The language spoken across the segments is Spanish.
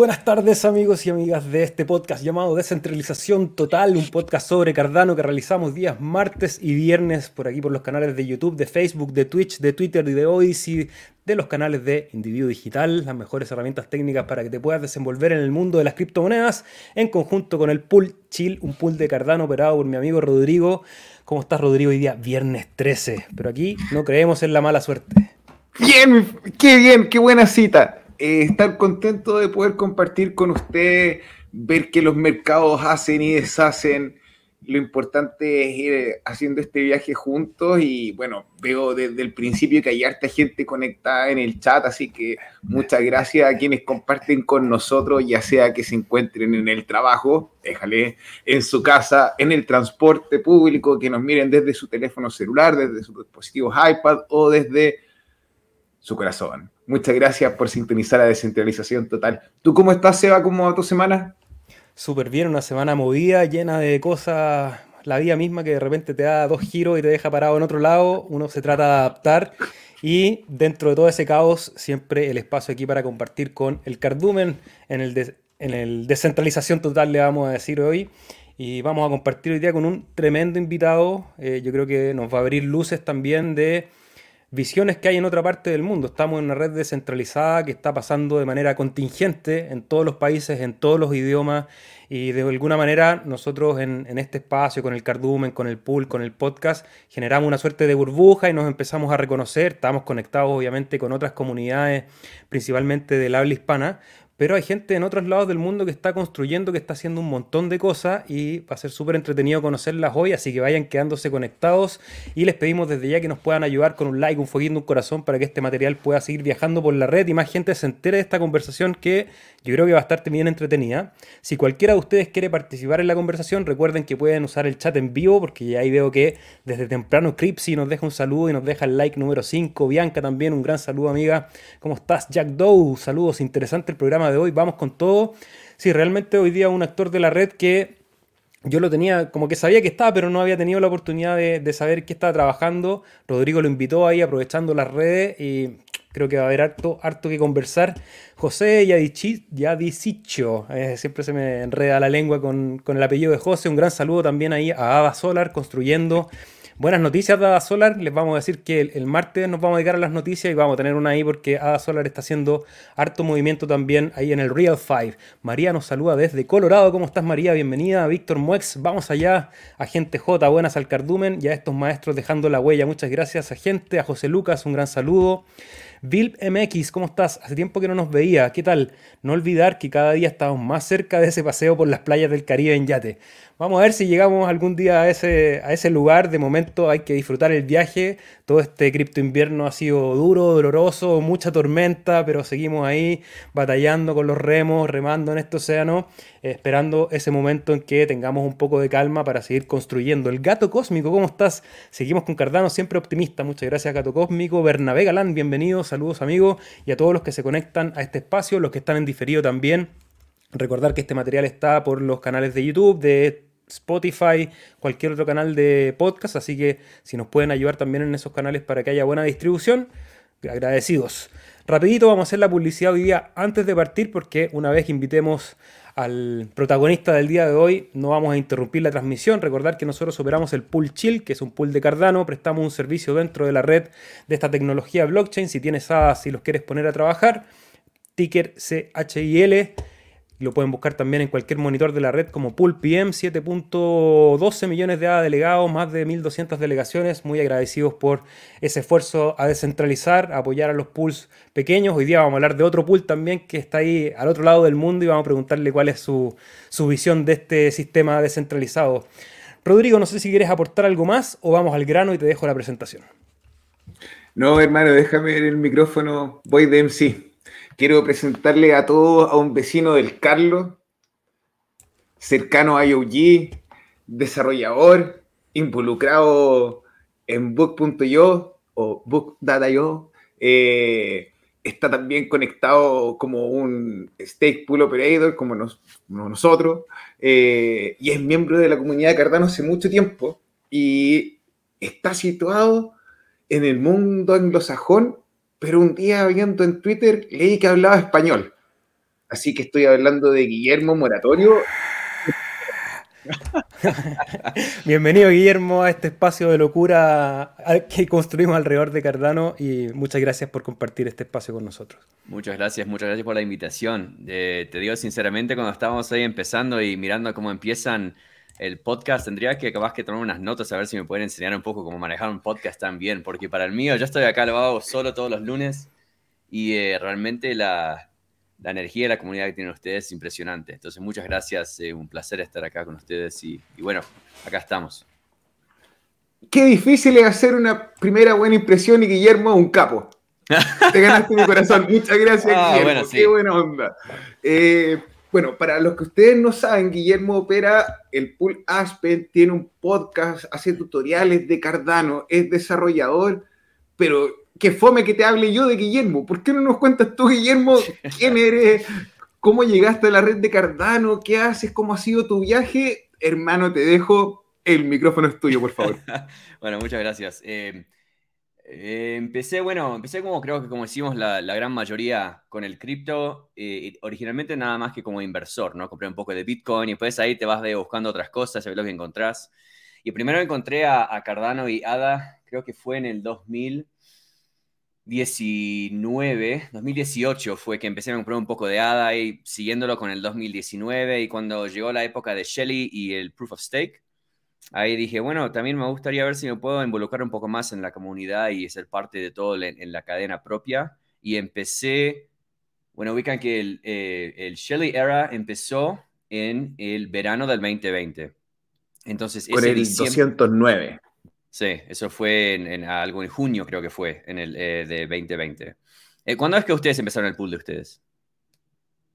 buenas tardes amigos y amigas de este podcast llamado Descentralización Total, un podcast sobre Cardano que realizamos días martes y viernes por aquí por los canales de YouTube, de Facebook, de Twitch, de Twitter y de Odyssey, de los canales de Individuo Digital, las mejores herramientas técnicas para que te puedas desenvolver en el mundo de las criptomonedas, en conjunto con el Pool Chill, un pool de Cardano operado por mi amigo Rodrigo. ¿Cómo estás Rodrigo hoy día? Viernes 13, pero aquí no creemos en la mala suerte. Bien, qué bien, qué buena cita. Eh, estar contento de poder compartir con usted, ver que los mercados hacen y deshacen. Lo importante es ir eh, haciendo este viaje juntos y bueno, veo desde el principio que hay harta gente conectada en el chat, así que muchas gracias a quienes comparten con nosotros, ya sea que se encuentren en el trabajo, déjale, en su casa, en el transporte público, que nos miren desde su teléfono celular, desde sus dispositivos iPad o desde su corazón. Muchas gracias por sintonizar la descentralización total. ¿Tú cómo estás, Seba? ¿Cómo va tu semana? Súper bien, una semana movida, llena de cosas, la vida misma que de repente te da dos giros y te deja parado en otro lado, uno se trata de adaptar y dentro de todo ese caos siempre el espacio aquí para compartir con el cardumen en el, en el descentralización total le vamos a decir hoy y vamos a compartir hoy día con un tremendo invitado, eh, yo creo que nos va a abrir luces también de visiones que hay en otra parte del mundo. Estamos en una red descentralizada que está pasando de manera contingente en todos los países, en todos los idiomas, y de alguna manera nosotros en, en, este espacio, con el cardumen, con el pool, con el podcast, generamos una suerte de burbuja y nos empezamos a reconocer. Estamos conectados obviamente con otras comunidades, principalmente del habla hispana, pero hay gente en otros lados del mundo que está construyendo, que está haciendo un montón de cosas y va a ser súper entretenido conocerlas hoy, así que vayan quedándose conectados y les pedimos desde ya que nos puedan ayudar con un like, un fueguito, un corazón para que este material pueda seguir viajando por la red y más gente se entere de esta conversación que yo creo que va a estar bien entretenida. Si cualquiera de ustedes quiere participar en la conversación, recuerden que pueden usar el chat en vivo porque ahí veo que desde temprano Cripsy nos deja un saludo y nos deja el like número 5. Bianca también, un gran saludo amiga. ¿Cómo estás? Jack Doe, saludos, interesante el programa de hoy, vamos con todo. Sí, realmente hoy día un actor de la red que yo lo tenía, como que sabía que estaba, pero no había tenido la oportunidad de, saber qué estaba trabajando. Rodrigo lo invitó ahí aprovechando las redes y creo que va a haber harto, harto que conversar. José Yadicicho, eh, siempre se me enreda la lengua con, con, el apellido de José. Un gran saludo también ahí a Ava Solar, construyendo Buenas noticias de Ada Solar. Les vamos a decir que el, martes nos vamos a dedicar a las noticias y vamos a tener una ahí porque Ada Solar está haciendo harto movimiento también ahí en el Real 5. María nos saluda desde Colorado. ¿Cómo estás, María? Bienvenida. Víctor Muex. Vamos allá. A Gente J. Buenas al cardumen. Y a estos maestros dejando la huella. Muchas gracias a gente. A José Lucas. Un gran saludo. Bill MX, ¿cómo estás? Hace tiempo que no nos veía. ¿Qué tal? No olvidar que cada día estamos más cerca de ese paseo por las playas del Caribe en yate. Vamos a ver si llegamos algún día a ese, a ese lugar. De momento hay que disfrutar el viaje. Todo este cripto invierno ha sido duro, doloroso, mucha tormenta, pero seguimos ahí batallando con los remos, remando en este océano, esperando ese momento en que tengamos un poco de calma para seguir construyendo. El gato cósmico, ¿cómo estás? Seguimos con Cardano, siempre optimista. Muchas gracias, gato cósmico. Bernabé Galán, bienvenidos, saludos amigos y a todos los que se conectan a este espacio, los que están en diferido también. Recordar que este material está por los canales de YouTube, de Spotify, cualquier otro canal de podcast, así que si nos pueden ayudar también en esos canales para que haya buena distribución, agradecidos. Rapidito vamos a hacer la publicidad hoy día antes de partir porque una vez invitemos al protagonista del día de hoy, no vamos a interrumpir la transmisión. Recordar que nosotros operamos el Pool Chill, que es un pool de Cardano, prestamos un servicio dentro de la red de esta tecnología blockchain. Si tienes ADA, si los quieres poner a trabajar, ticker CHIL lo pueden buscar también en cualquier monitor de la red como Pool PM, 7.12 millones de delegados, más de 1.200 delegaciones. Muy agradecidos por ese esfuerzo a descentralizar, a apoyar a los pools pequeños. Hoy día vamos a hablar de otro pool también que está ahí al otro lado del mundo y vamos a preguntarle cuál es su, su visión de este sistema descentralizado. Rodrigo, no sé si quieres aportar algo más o vamos al grano y te dejo la presentación. No, hermano, déjame el micrófono. Voy de MC. Quiero presentarle a todos a un vecino del Carlos, cercano a IOG, desarrollador, involucrado en Book.io o Book.io. Eh, está también conectado como un Stake Pool Operator, como, nosotros, eh, y es miembro de la comunidad Cardano hace mucho tiempo y está situado en el mundo anglosajón pero un día viendo en Twitter leí que hablaba español. Así que estoy hablando de Guillermo Moratorio. Bienvenido Guillermo a este espacio de locura que construimos alrededor de Cardano y muchas gracias por compartir este espacio con nosotros. Muchas gracias, muchas gracias por la invitación. te digo sinceramente, cuando estábamos ahí empezando y mirando cómo empiezan el podcast, tendría que acabar que tomar unas notas a ver si me pueden enseñar un poco cómo manejar un podcast también, porque para el mío yo estoy acá, lo hago solo todos los lunes y eh, realmente la, la, energía de la comunidad que tienen ustedes es impresionante. Entonces, muchas gracias, eh, un placer estar acá con ustedes y, bueno, acá estamos. Qué difícil es hacer una primera buena impresión y Guillermo un capo. Te ganaste mi corazón. Muchas gracias, ah, Guillermo. Qué buena onda. Eh, bueno, para los que ustedes no saben, Guillermo opera el Pool Aspen, tiene un podcast, hace tutoriales de Cardano, es desarrollador, pero qué fome que te hable yo de Guillermo. ¿Por qué no nos cuentas tú, Guillermo, quién eres? ¿Cómo llegaste a la red de Cardano? ¿Qué haces? ¿Cómo ha sido tu viaje? Hermano, te dejo. El micrófono es tuyo, por favor. bueno, muchas gracias. Eh, eh, empecé, bueno, empecé como creo que como decimos la, gran mayoría con el cripto, eh, originalmente nada más que como inversor, ¿no? Compré un poco de Bitcoin y después ahí te vas buscando otras cosas, a ver lo que encontrás. Y primero encontré a, Cardano y ADA, creo que fue en el 2019, 2018 fue que empecé a comprar un poco de ADA y siguiéndolo con el 2019 y cuando llegó la época de Shelly y el Proof of Stake, ahí dije, bueno, también me gustaría ver si me puedo involucrar un poco más en la comunidad y ser parte de todo en, la cadena propia. Y empecé, bueno, ubican que el, eh, el Shelly Era empezó en el verano del 2020. Entonces, Por el 209. Sí, eso fue en, algo en junio, creo que fue, en el eh, de 2020. Eh, ¿Cuándo es que ustedes empezaron el pool de ustedes?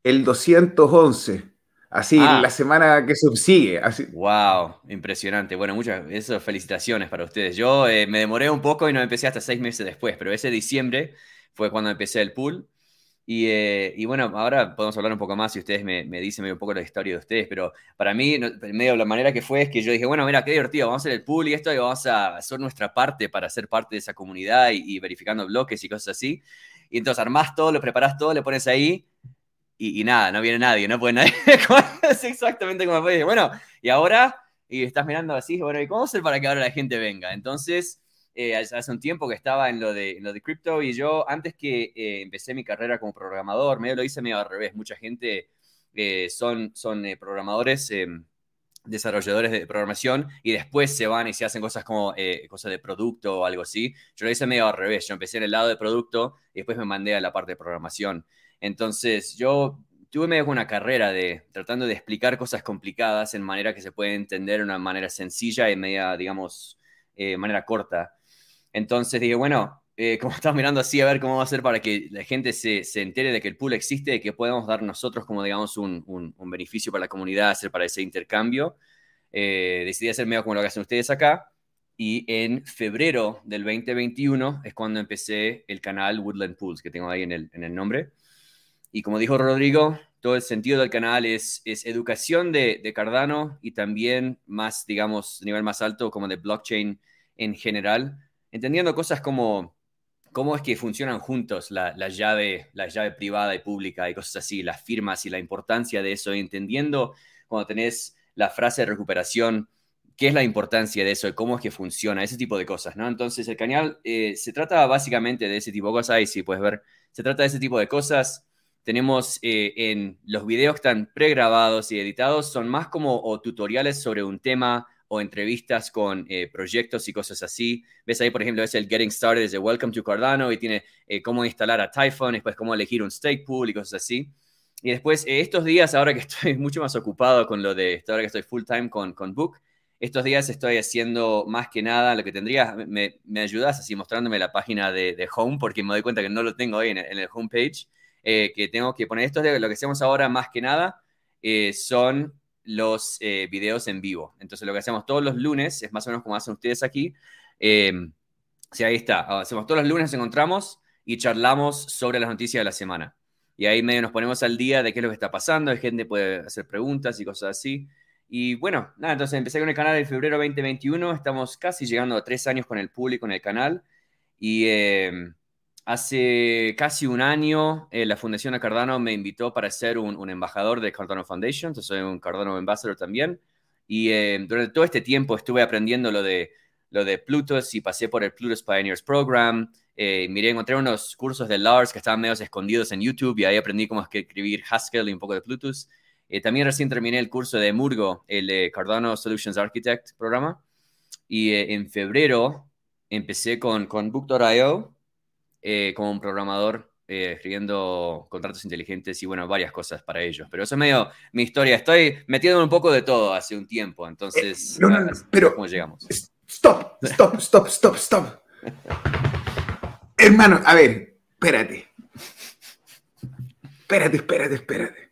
El 211. Así, ah. la semana que subsigue. Así. Wow, impresionante. Bueno, muchas eso, felicitaciones para ustedes. Yo eh, me demoré un poco y no empecé hasta seis meses después, pero ese diciembre fue cuando empecé el pool. Y, eh, y bueno, ahora podemos hablar un poco más si ustedes me, me, dicen un poco la historia de ustedes, pero para mí, medio la manera que fue es que yo dije, bueno, mira, qué divertido, vamos a hacer el pool y esto y vamos a hacer nuestra parte para ser parte de esa comunidad y, y verificando bloques y cosas así. Y entonces armás todo, lo preparás todo, le pones ahí y, nada, no viene nadie, no puede nadie. es exactamente como fue. Bueno, y ahora, y estás mirando así, bueno, ¿y cómo hacer para que ahora la gente venga? Entonces, eh, hace un tiempo que estaba en lo de, lo de cripto y yo, antes que eh, empecé mi carrera como programador, medio lo hice medio al revés. Mucha gente eh, son, son programadores em, desarrolladores de programación y después se van y se hacen cosas como cosas de producto o algo así. Yo lo hice medio al revés. Yo empecé en el lado de producto y después me mandé a la parte de programación. Entonces, yo tuve medio una carrera de tratando de explicar cosas complicadas en manera que se puede entender de una manera sencilla y media, digamos, eh, manera corta. Entonces dije, bueno, eh, como estamos mirando así, a ver cómo va a ser para que la gente se, se entere de que el pool existe, y que podemos dar nosotros como, digamos, un, un, beneficio para la comunidad, hacer para ese intercambio. Eh, decidí hacer medio como lo que hacen ustedes acá. Y en febrero del 2021 es cuando empecé el canal Woodland Pools, que tengo ahí en el, en el nombre. Y como dijo Rodrigo, todo el sentido del canal es, es educación de, de, Cardano y también más, digamos, nivel más alto como de blockchain en general, entendiendo cosas como cómo es que funcionan juntos la, la, llave, la llave privada y pública y cosas así, las firmas y la importancia de eso, entendiendo cuando tenés la frase de recuperación, qué es la importancia de eso y cómo es que funciona, ese tipo de cosas, ¿no? Entonces el canal eh, se trata básicamente de ese tipo de cosas y si puedes ver, se trata de ese tipo de cosas tenemos eh, en los videos que están pregrabados y editados, son más como tutoriales sobre un tema o entrevistas con eh, proyectos y cosas así. Ves ahí, por ejemplo, es el Getting Started desde Welcome to Cardano y tiene eh, cómo instalar a Typhon, después cómo elegir un stake pool y cosas así. Y después, estos días, ahora que estoy mucho más ocupado con lo de, ahora que estoy full time con, con Book, estos días estoy haciendo más que nada lo que tendrías, me, me ayudas así mostrándome la página de, Home, porque me doy cuenta que no lo tengo ahí en, en el homepage. Eh, que tengo que poner. Esto de lo que hacemos ahora más que nada eh, son los eh, videos en vivo. Entonces lo que hacemos todos los lunes, es más o menos como hacen ustedes aquí. sí, ahí está. Hacemos todos los lunes, nos encontramos y charlamos sobre las noticias de la semana. Y ahí medio nos ponemos al día de qué es lo que está pasando, hay gente puede hacer preguntas y cosas así. Y bueno, nada, entonces empecé con el canal en febrero 2021, estamos casi llegando a tres años con el público en el canal. Y hace casi un año eh, la Fundación Cardano me invitó para ser un, embajador de Cardano Foundation, entonces soy un Cardano Ambassador también. Y eh, durante todo este tiempo estuve aprendiendo lo de, lo de Plutus y pasé por el Plutus Pioneers Program. Eh, miré, encontré unos cursos de Lars que estaban medio escondidos en YouTube y ahí aprendí cómo escribir Haskell y un poco de Plutus. también recién terminé el curso de Murgo, el Cardano Solutions Architect programa. Y en febrero empecé con, con Book.io eh, como un programador eh, escribiendo contratos inteligentes y bueno, varias cosas para ellos. Pero eso es medio mi historia. Estoy metiendo un poco de todo hace un tiempo, entonces... Eh, no, no, pero... ¿Cómo llegamos? Stop, stop, stop, stop, stop. Hermano, a ver, espérate. Espérate, espérate, espérate.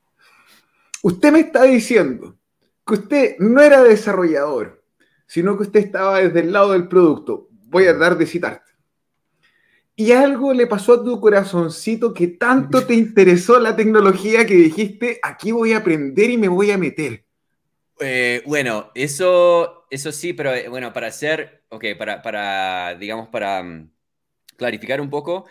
Usted me está diciendo que usted no era desarrollador, sino que usted estaba desde el lado del producto. Voy a dar de citarte y algo le pasó a tu corazoncito que tanto te interesó la tecnología que dijiste, aquí voy a aprender y me voy a meter. Eh, bueno, eso, eso sí, pero eh, bueno, para hacer, ok, para, para digamos, para mm, clarificar un poco,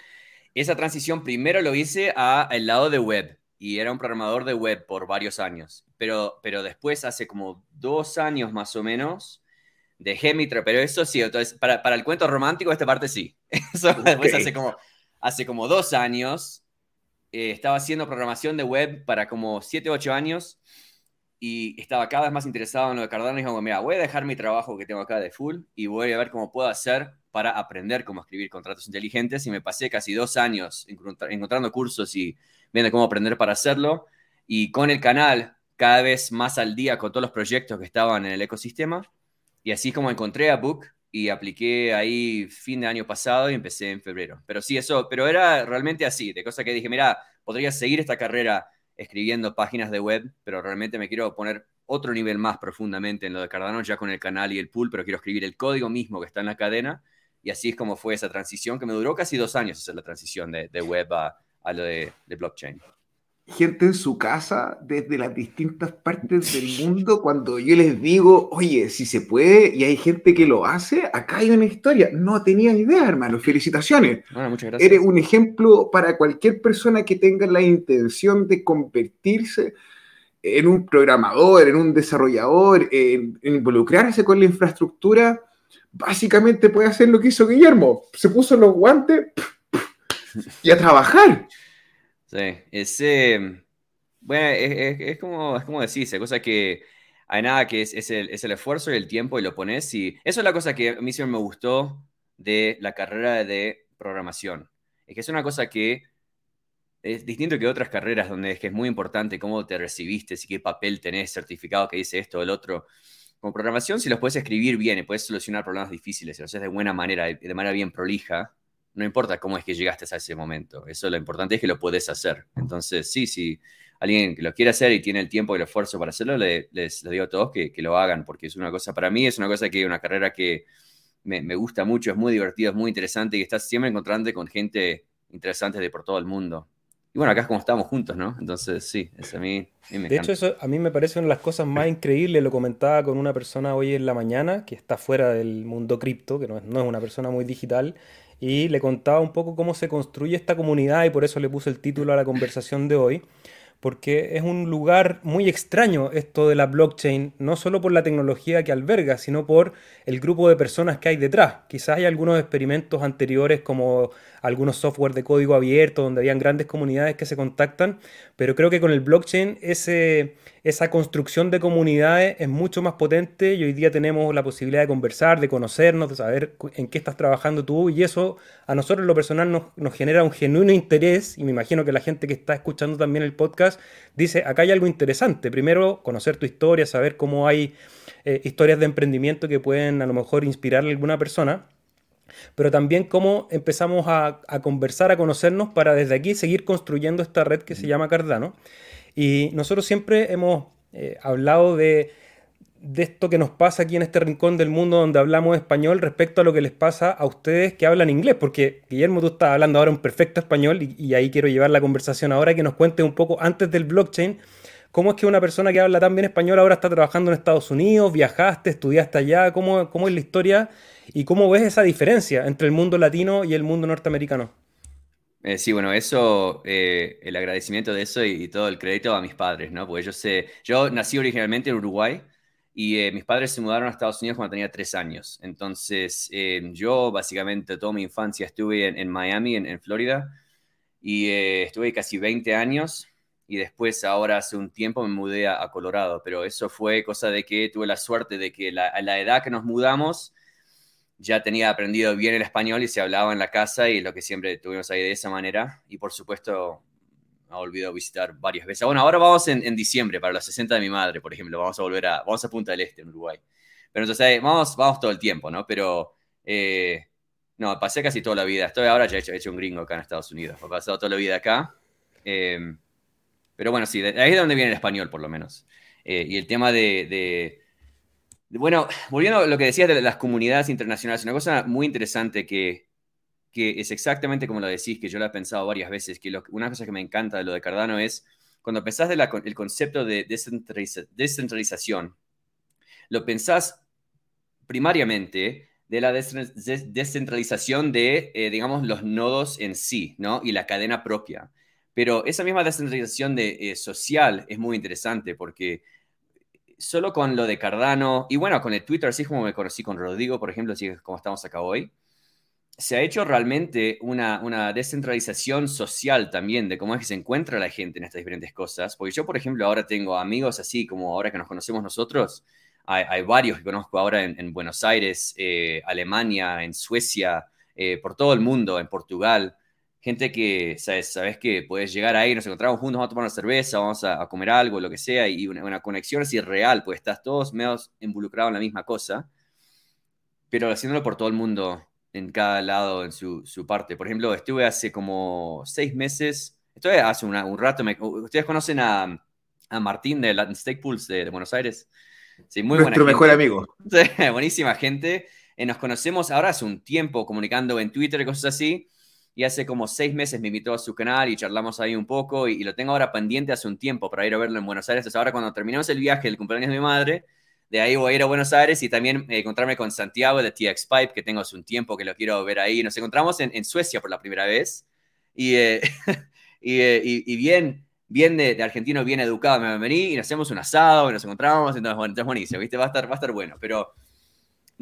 esa transición primero lo hice al lado de web y era un programador de web por varios años, pero, pero después, hace como dos años más o menos, de mi pero eso sí, entonces, para, para, el cuento romántico, esta parte sí. Eso hace como, hace como dos años, eh, estaba haciendo programación de web para como siete, ocho años y estaba cada vez más interesado en lo de Cardano y dijo, mira, voy a dejar mi trabajo que tengo acá de full y voy a ver cómo puedo hacer para aprender cómo escribir contratos inteligentes y me pasé casi dos años encontrando cursos y viendo cómo aprender para hacerlo. Y con el canal cada vez más al día con todos los proyectos que estaban en el ecosistema y así como encontré a Book y apliqué ahí fin de año pasado y empecé en febrero. Pero sí, eso, pero era realmente así, de cosa que dije, mira, podría seguir esta carrera escribiendo páginas de web, pero realmente me quiero poner otro nivel más profundamente en lo de Cardano, ya con el canal y el pool, pero quiero escribir el código mismo que está en la cadena. Y así es como fue esa transición, que me duró casi dos años hacer la transición de, web a, lo de blockchain gente en su casa desde las distintas partes del mundo cuando yo les digo, oye, si se puede y hay gente que lo hace, acá hay una historia. No tenía idea, hermano. Felicitaciones. Bueno, muchas gracias. Eres un ejemplo para cualquier persona que tenga la intención de convertirse en un programador, en un desarrollador, en, involucrarse con la infraestructura. Básicamente puede hacer lo que hizo Guillermo. Se puso los guantes y a trabajar. Sí, ese, bueno, es, como, es como decirse, cosa que hay nada que es, el, esfuerzo y el tiempo y lo pones y eso es la cosa que a mí siempre me gustó de la carrera de programación. Es que es una cosa que es distinto que otras carreras donde es que es muy importante cómo te recibiste, si qué papel tenés, certificado que dice esto o el otro. Como programación, si los puedes escribir bien y puedes solucionar problemas difíciles, si lo haces de buena manera, de manera bien prolija, no importa cómo es que llegaste a ese momento, eso lo importante es que lo puedes hacer. Entonces, sí, si alguien que lo quiere hacer y tiene el tiempo y el esfuerzo para hacerlo, les, digo a todos que, lo hagan, porque es una cosa, para mí es una cosa que una carrera que me, gusta mucho, es muy divertida, es muy interesante y estás siempre encontrando con gente interesante de por todo el mundo. Y bueno, acá es como estamos juntos, ¿no? Entonces, sí, eso a mí, me De hecho, eso a mí me parece una de las cosas más increíbles. Lo comentaba con una persona hoy en la mañana que está fuera del mundo cripto, que no es, no es una persona muy digital, y le contaba un poco cómo se construye esta comunidad y por eso le puse el título a la conversación de hoy, porque es un lugar muy extraño esto de la blockchain, no solo por la tecnología que alberga, sino por el grupo de personas que hay detrás. Quizás hay algunos experimentos anteriores como algunos software de código abierto, donde habían grandes comunidades que se contactan, pero creo que con el blockchain ese, esa construcción de comunidades es mucho más potente y hoy día tenemos la posibilidad de conversar, de conocernos, de saber en qué estás trabajando tú y eso a nosotros lo personal nos, nos genera un genuino interés y me imagino que la gente que está escuchando también el podcast dice, acá hay algo interesante. Primero, conocer tu historia, saber cómo hay eh, historias de emprendimiento que pueden a lo mejor inspirar a alguna persona pero también cómo empezamos a, conversar, a conocernos para desde aquí seguir construyendo esta red que se llama Cardano. Y nosotros siempre hemos eh, hablado de, esto que nos pasa aquí en este rincón del mundo donde hablamos español respecto a lo que les pasa a ustedes que hablan inglés, porque Guillermo, tú estás hablando ahora un perfecto español y, y ahí quiero llevar la conversación ahora que nos cuente un poco antes del blockchain. ¿Cómo es que una persona que habla tan bien español ahora está trabajando en Estados Unidos? ¿Viajaste? ¿Estudiaste allá? ¿Cómo, cómo es la historia ¿Y cómo ves esa diferencia entre el mundo latino y el mundo norteamericano? Eh, sí, bueno, eso, eh, el agradecimiento de eso y, todo el crédito a mis padres, ¿no? Porque yo sé, yo nací originalmente en Uruguay y eh, mis padres se mudaron a Estados Unidos cuando tenía tres años. Entonces, yo básicamente toda mi infancia estuve en, Miami, en, Florida, y estuve casi 20 años y después ahora hace un tiempo me mudé a, Colorado, pero eso fue cosa de que tuve la suerte de que a la edad que nos mudamos, ya tenía aprendido bien el español y se hablaba en la casa y lo que siempre tuvimos ahí de esa manera. Y por supuesto, me olvidado visitar varias veces. Bueno, ahora vamos en, diciembre para los 60 de mi madre, por ejemplo. Vamos a volver a, vamos a Punta del Este, en Uruguay. Pero entonces, vamos, vamos todo el tiempo, ¿no? Pero, eh, no, pasé casi toda la vida. Estoy ahora ya hecho, hecho un gringo acá en Estados Unidos. He pasado toda la vida acá. Eh, pero bueno, sí, ahí es de donde viene el español, por lo menos. Eh, y el tema de bueno, volviendo a lo que decías de las comunidades internacionales, una cosa muy interesante que, es exactamente como lo decís, que yo lo he pensado varias veces, que una cosa que me encanta de lo de Cardano es cuando pensás del el concepto de descentralización, lo pensás primariamente de la descentralización de, eh, digamos, los nodos en sí, ¿no? Y la cadena propia. Pero esa misma descentralización de, eh, social es muy interesante porque solo con lo de Cardano, y bueno, con el Twitter, así como me conocí con Rodrigo, por ejemplo, así como estamos acá hoy, se ha hecho realmente una, una, descentralización social también de cómo es que se encuentra la gente en estas diferentes cosas. Porque yo, por ejemplo, ahora tengo amigos así como ahora que nos conocemos nosotros, hay, varios que conozco ahora en, Buenos Aires, eh, Alemania, en Suecia, eh, por todo el mundo, en Portugal gente que, sabes, sabes que puedes llegar ahí, nos encontramos juntos, vamos a tomar una cerveza, vamos a, comer algo, lo que sea, y una, conexión así real, pues estás todos medio involucrados en la misma cosa, pero haciéndolo por todo el mundo, en cada lado, en su, parte. Por ejemplo, estuve hace como seis meses, estuve hace un rato, ustedes conocen a, Martín de Latin Stake Pools de, Buenos Aires. Sí, muy Nuestro mejor amigo. buenísima gente. Eh, nos conocemos ahora hace un tiempo comunicando en Twitter y cosas así y hace como seis meses me invitó a su canal y charlamos ahí un poco y, lo tengo ahora pendiente hace un tiempo para ir a verlo en Buenos Aires. Entonces ahora cuando terminemos el viaje, el cumpleaños de mi madre, de ahí voy a ir a Buenos Aires y también eh, encontrarme con Santiago de TX Pipe, que tengo hace un tiempo que lo quiero ver ahí. Nos encontramos en, Suecia por la primera vez y, eh, eh, y, y, bien, bien de, argentino, bien educado, me vení y nos hacemos un asado y nos encontramos, entonces, bueno, entonces buenísimo, ¿viste? Va a estar, va a estar bueno, pero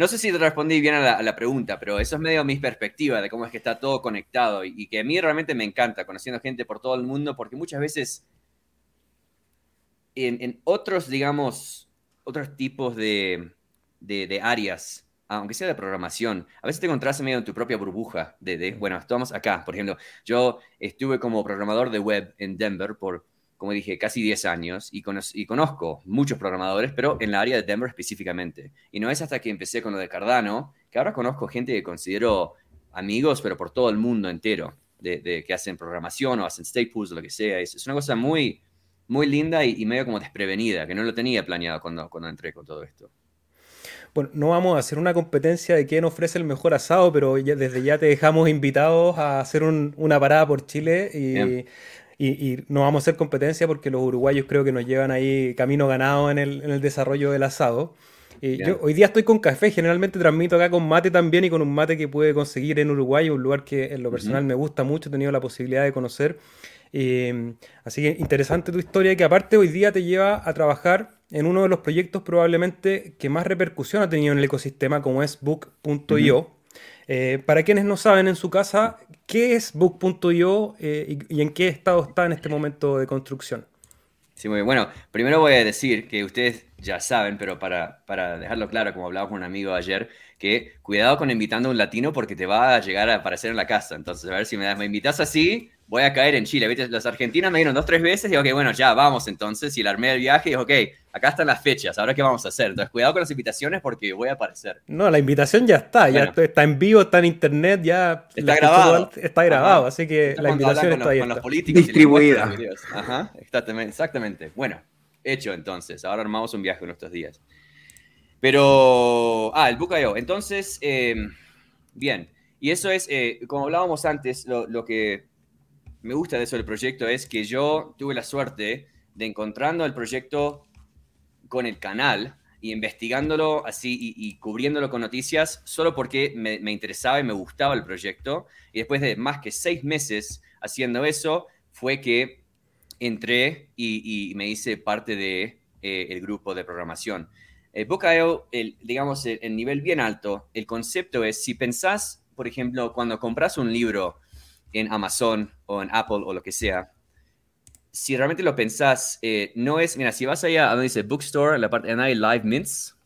no sé si te respondí bien a la, pregunta, pero eso es medio mi perspectiva de cómo es que está todo conectado y, que a mí realmente me encanta conociendo gente por todo el mundo, porque muchas veces en, otros, digamos, otros tipos de, áreas, aunque sea de programación, a veces te encontrás medio en tu propia burbuja de, de, bueno, estamos acá, por ejemplo, yo estuve como programador de web en Denver por como dije, casi 10 años y, conozco muchos programadores, pero en la área de Denver específicamente. Y no es hasta que empecé con lo de Cardano, que ahora conozco gente que considero amigos, pero por todo el mundo entero, de, que hacen programación o hacen staples o lo que sea. Es, una cosa muy, muy linda y, medio como desprevenida, que no lo tenía planeado cuando, cuando entré con todo esto. Bueno, no vamos a hacer una competencia de quién ofrece el mejor asado, pero desde ya te dejamos invitados a hacer una parada por Chile y y, no vamos a hacer competencia porque los uruguayos creo que nos llevan ahí camino ganado en el, desarrollo del asado. yo hoy día estoy con café, generalmente transmito acá con mate también y con un mate que puede conseguir en Uruguay, un lugar que en lo personal me gusta mucho, he tenido la posibilidad de conocer. así que interesante tu historia, que aparte hoy día te lleva a trabajar en uno de los proyectos probablemente que más repercusión ha tenido en el ecosistema, como es Book.io. Eh, para quienes no saben en su casa, ¿qué es Book.io eh, y, en qué estado está en este momento de construcción? Sí, muy bien. Bueno, primero voy a decir que ustedes ya saben, pero para, para dejarlo claro, como hablaba con un amigo ayer, que cuidado con invitando a un latino porque te va a llegar a aparecer en la casa. Entonces, a ver si me, me invitas así, voy a caer en Chile. ¿Viste? Los argentinos me dieron dos, tres veces y ok, bueno, ya, vamos entonces. Y el armé el viaje y ok, acá están las fechas, ahora qué vamos a hacer. Entonces, cuidado con las invitaciones porque voy a aparecer. No, la invitación ya está, ya está en vivo, está en internet, ya. Está grabado. Está grabado, así que la invitación está ahí. Con los políticos distribuida. Ajá, exactamente. Bueno, hecho entonces. Ahora armamos un viaje en estos días. Pero, ah, el Bucayo. Entonces, eh, bien. Y eso es, eh, como hablábamos antes, lo que me gusta de eso del proyecto es que yo tuve la suerte de encontrando el proyecto con el canal y investigándolo así y, cubriéndolo con noticias solo porque me, interesaba y me gustaba el proyecto. Y después de más que seis meses haciendo eso fue que entré y, me hice parte del de, el grupo de programación. Eh, Book.io, el, digamos, el, nivel bien alto, el concepto es, si pensás, por ejemplo, cuando compras un libro en Amazon o en Apple o lo que sea, si realmente lo pensás, eh, no es, mira, si vas allá a donde dice Bookstore, la parte, en hay Live Mints,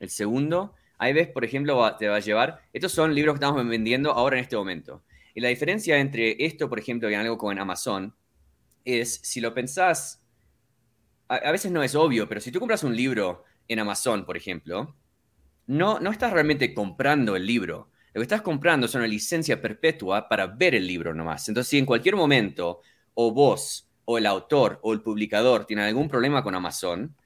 el segundo, ahí ves, por ejemplo, te va a llevar, estos son libros que estamos vendiendo ahora en este momento. Y la diferencia entre esto, por ejemplo, y algo como en Amazon, es, si lo pensás, a, veces no es obvio, pero si tú compras un libro en Amazon, por ejemplo, no, no estás realmente comprando el libro. Lo que estás comprando es una licencia perpetua para ver el libro nomás. Entonces, si en cualquier momento o vos o el autor o el publicador tienen algún problema con Amazon,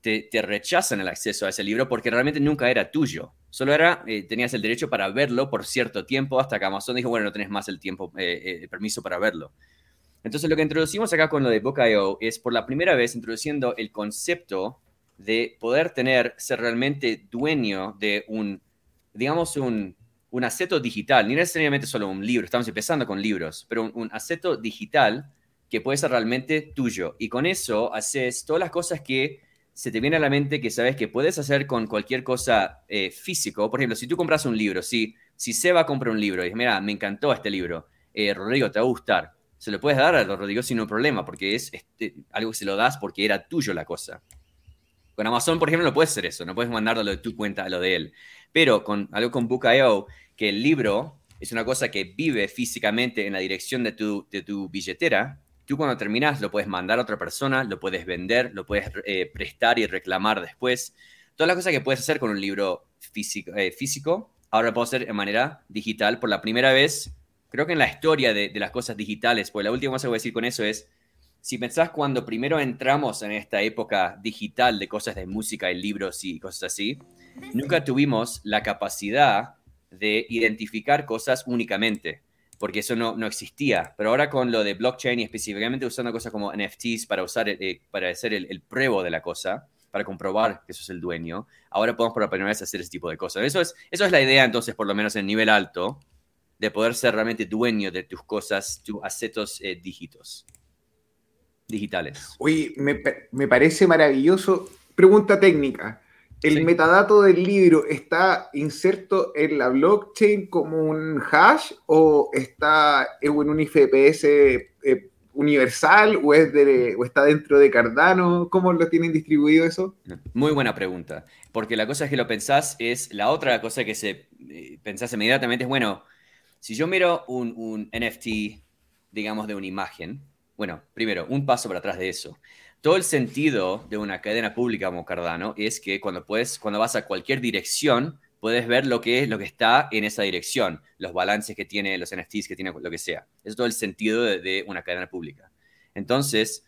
te, rechazan el acceso a ese libro porque realmente nunca era tuyo. Solo era, eh, tenías el derecho para verlo por cierto tiempo hasta que Amazon dijo, bueno, no tenés más el tiempo, eh, eh, el permiso para verlo. Entonces lo que introducimos acá con lo de Book.io es por la primera vez introduciendo el concepto de poder tener, ser realmente dueño de un, digamos, un, un aceto digital, ni necesariamente solo un libro, estamos empezando con libros, pero un, un aceto digital que puede ser realmente tuyo. Y con eso haces todas las cosas que se te viene a la mente que sabes que puedes hacer con cualquier cosa eh, físico. Por ejemplo, si tú compras un libro, si, si Seba compra un libro y dice, mira, me encantó este libro, eh, Rodrigo, te va a gustar. Se lo puedes dar a Rodrigo sin un problema, porque es este, algo que se lo das porque era tuyo la cosa. Con Amazon, por ejemplo, no puedes hacer eso, no puedes mandarlo de tu cuenta a lo de él. Pero con algo con Book.io, que el libro es una cosa que vive físicamente en la dirección de tu, de tu billetera, tú cuando terminas lo puedes mandar a otra persona, lo puedes vender, lo puedes eh, prestar y reclamar después. Todas las cosas que puedes hacer con un libro físico, eh, físico ahora lo puedo hacer de manera digital por la primera vez, creo que en la historia de, de las cosas digitales, pues la última cosa que voy a decir con eso es, si pensás cuando primero entramos en esta época digital de cosas de música y libros y cosas así, nunca tuvimos la capacidad de identificar cosas únicamente, porque eso no, no existía. Pero ahora con lo de blockchain y específicamente usando cosas como NFTs para, usar, eh, para hacer el, el, pruebo de la cosa, para comprobar que eso es el dueño, ahora podemos por primera vez hacer ese tipo de cosas. Eso es, eso es la idea entonces, por lo menos en nivel alto, de poder ser realmente dueño de tus cosas, tus acetos eh, dígitos digitales. Oye, me, me, parece maravilloso. Pregunta técnica. ¿El sí. metadato del libro está inserto en la blockchain como un hash o está en un IFPS eh, universal o, es de, o está dentro de Cardano? ¿Cómo lo tienen distribuido eso? Muy buena pregunta. Porque la cosa es que lo pensás es la otra cosa que se eh, pensás inmediatamente es, bueno, si yo miro un, un NFT, digamos, de una imagen, bueno, primero, un paso para atrás de eso. Todo el sentido de una cadena pública como Cardano es que cuando, puedes, cuando vas a cualquier dirección, puedes ver lo que es lo que está en esa dirección, los balances que tiene, los NFTs que tiene, lo que sea. Es todo el sentido de, de una cadena pública. Entonces,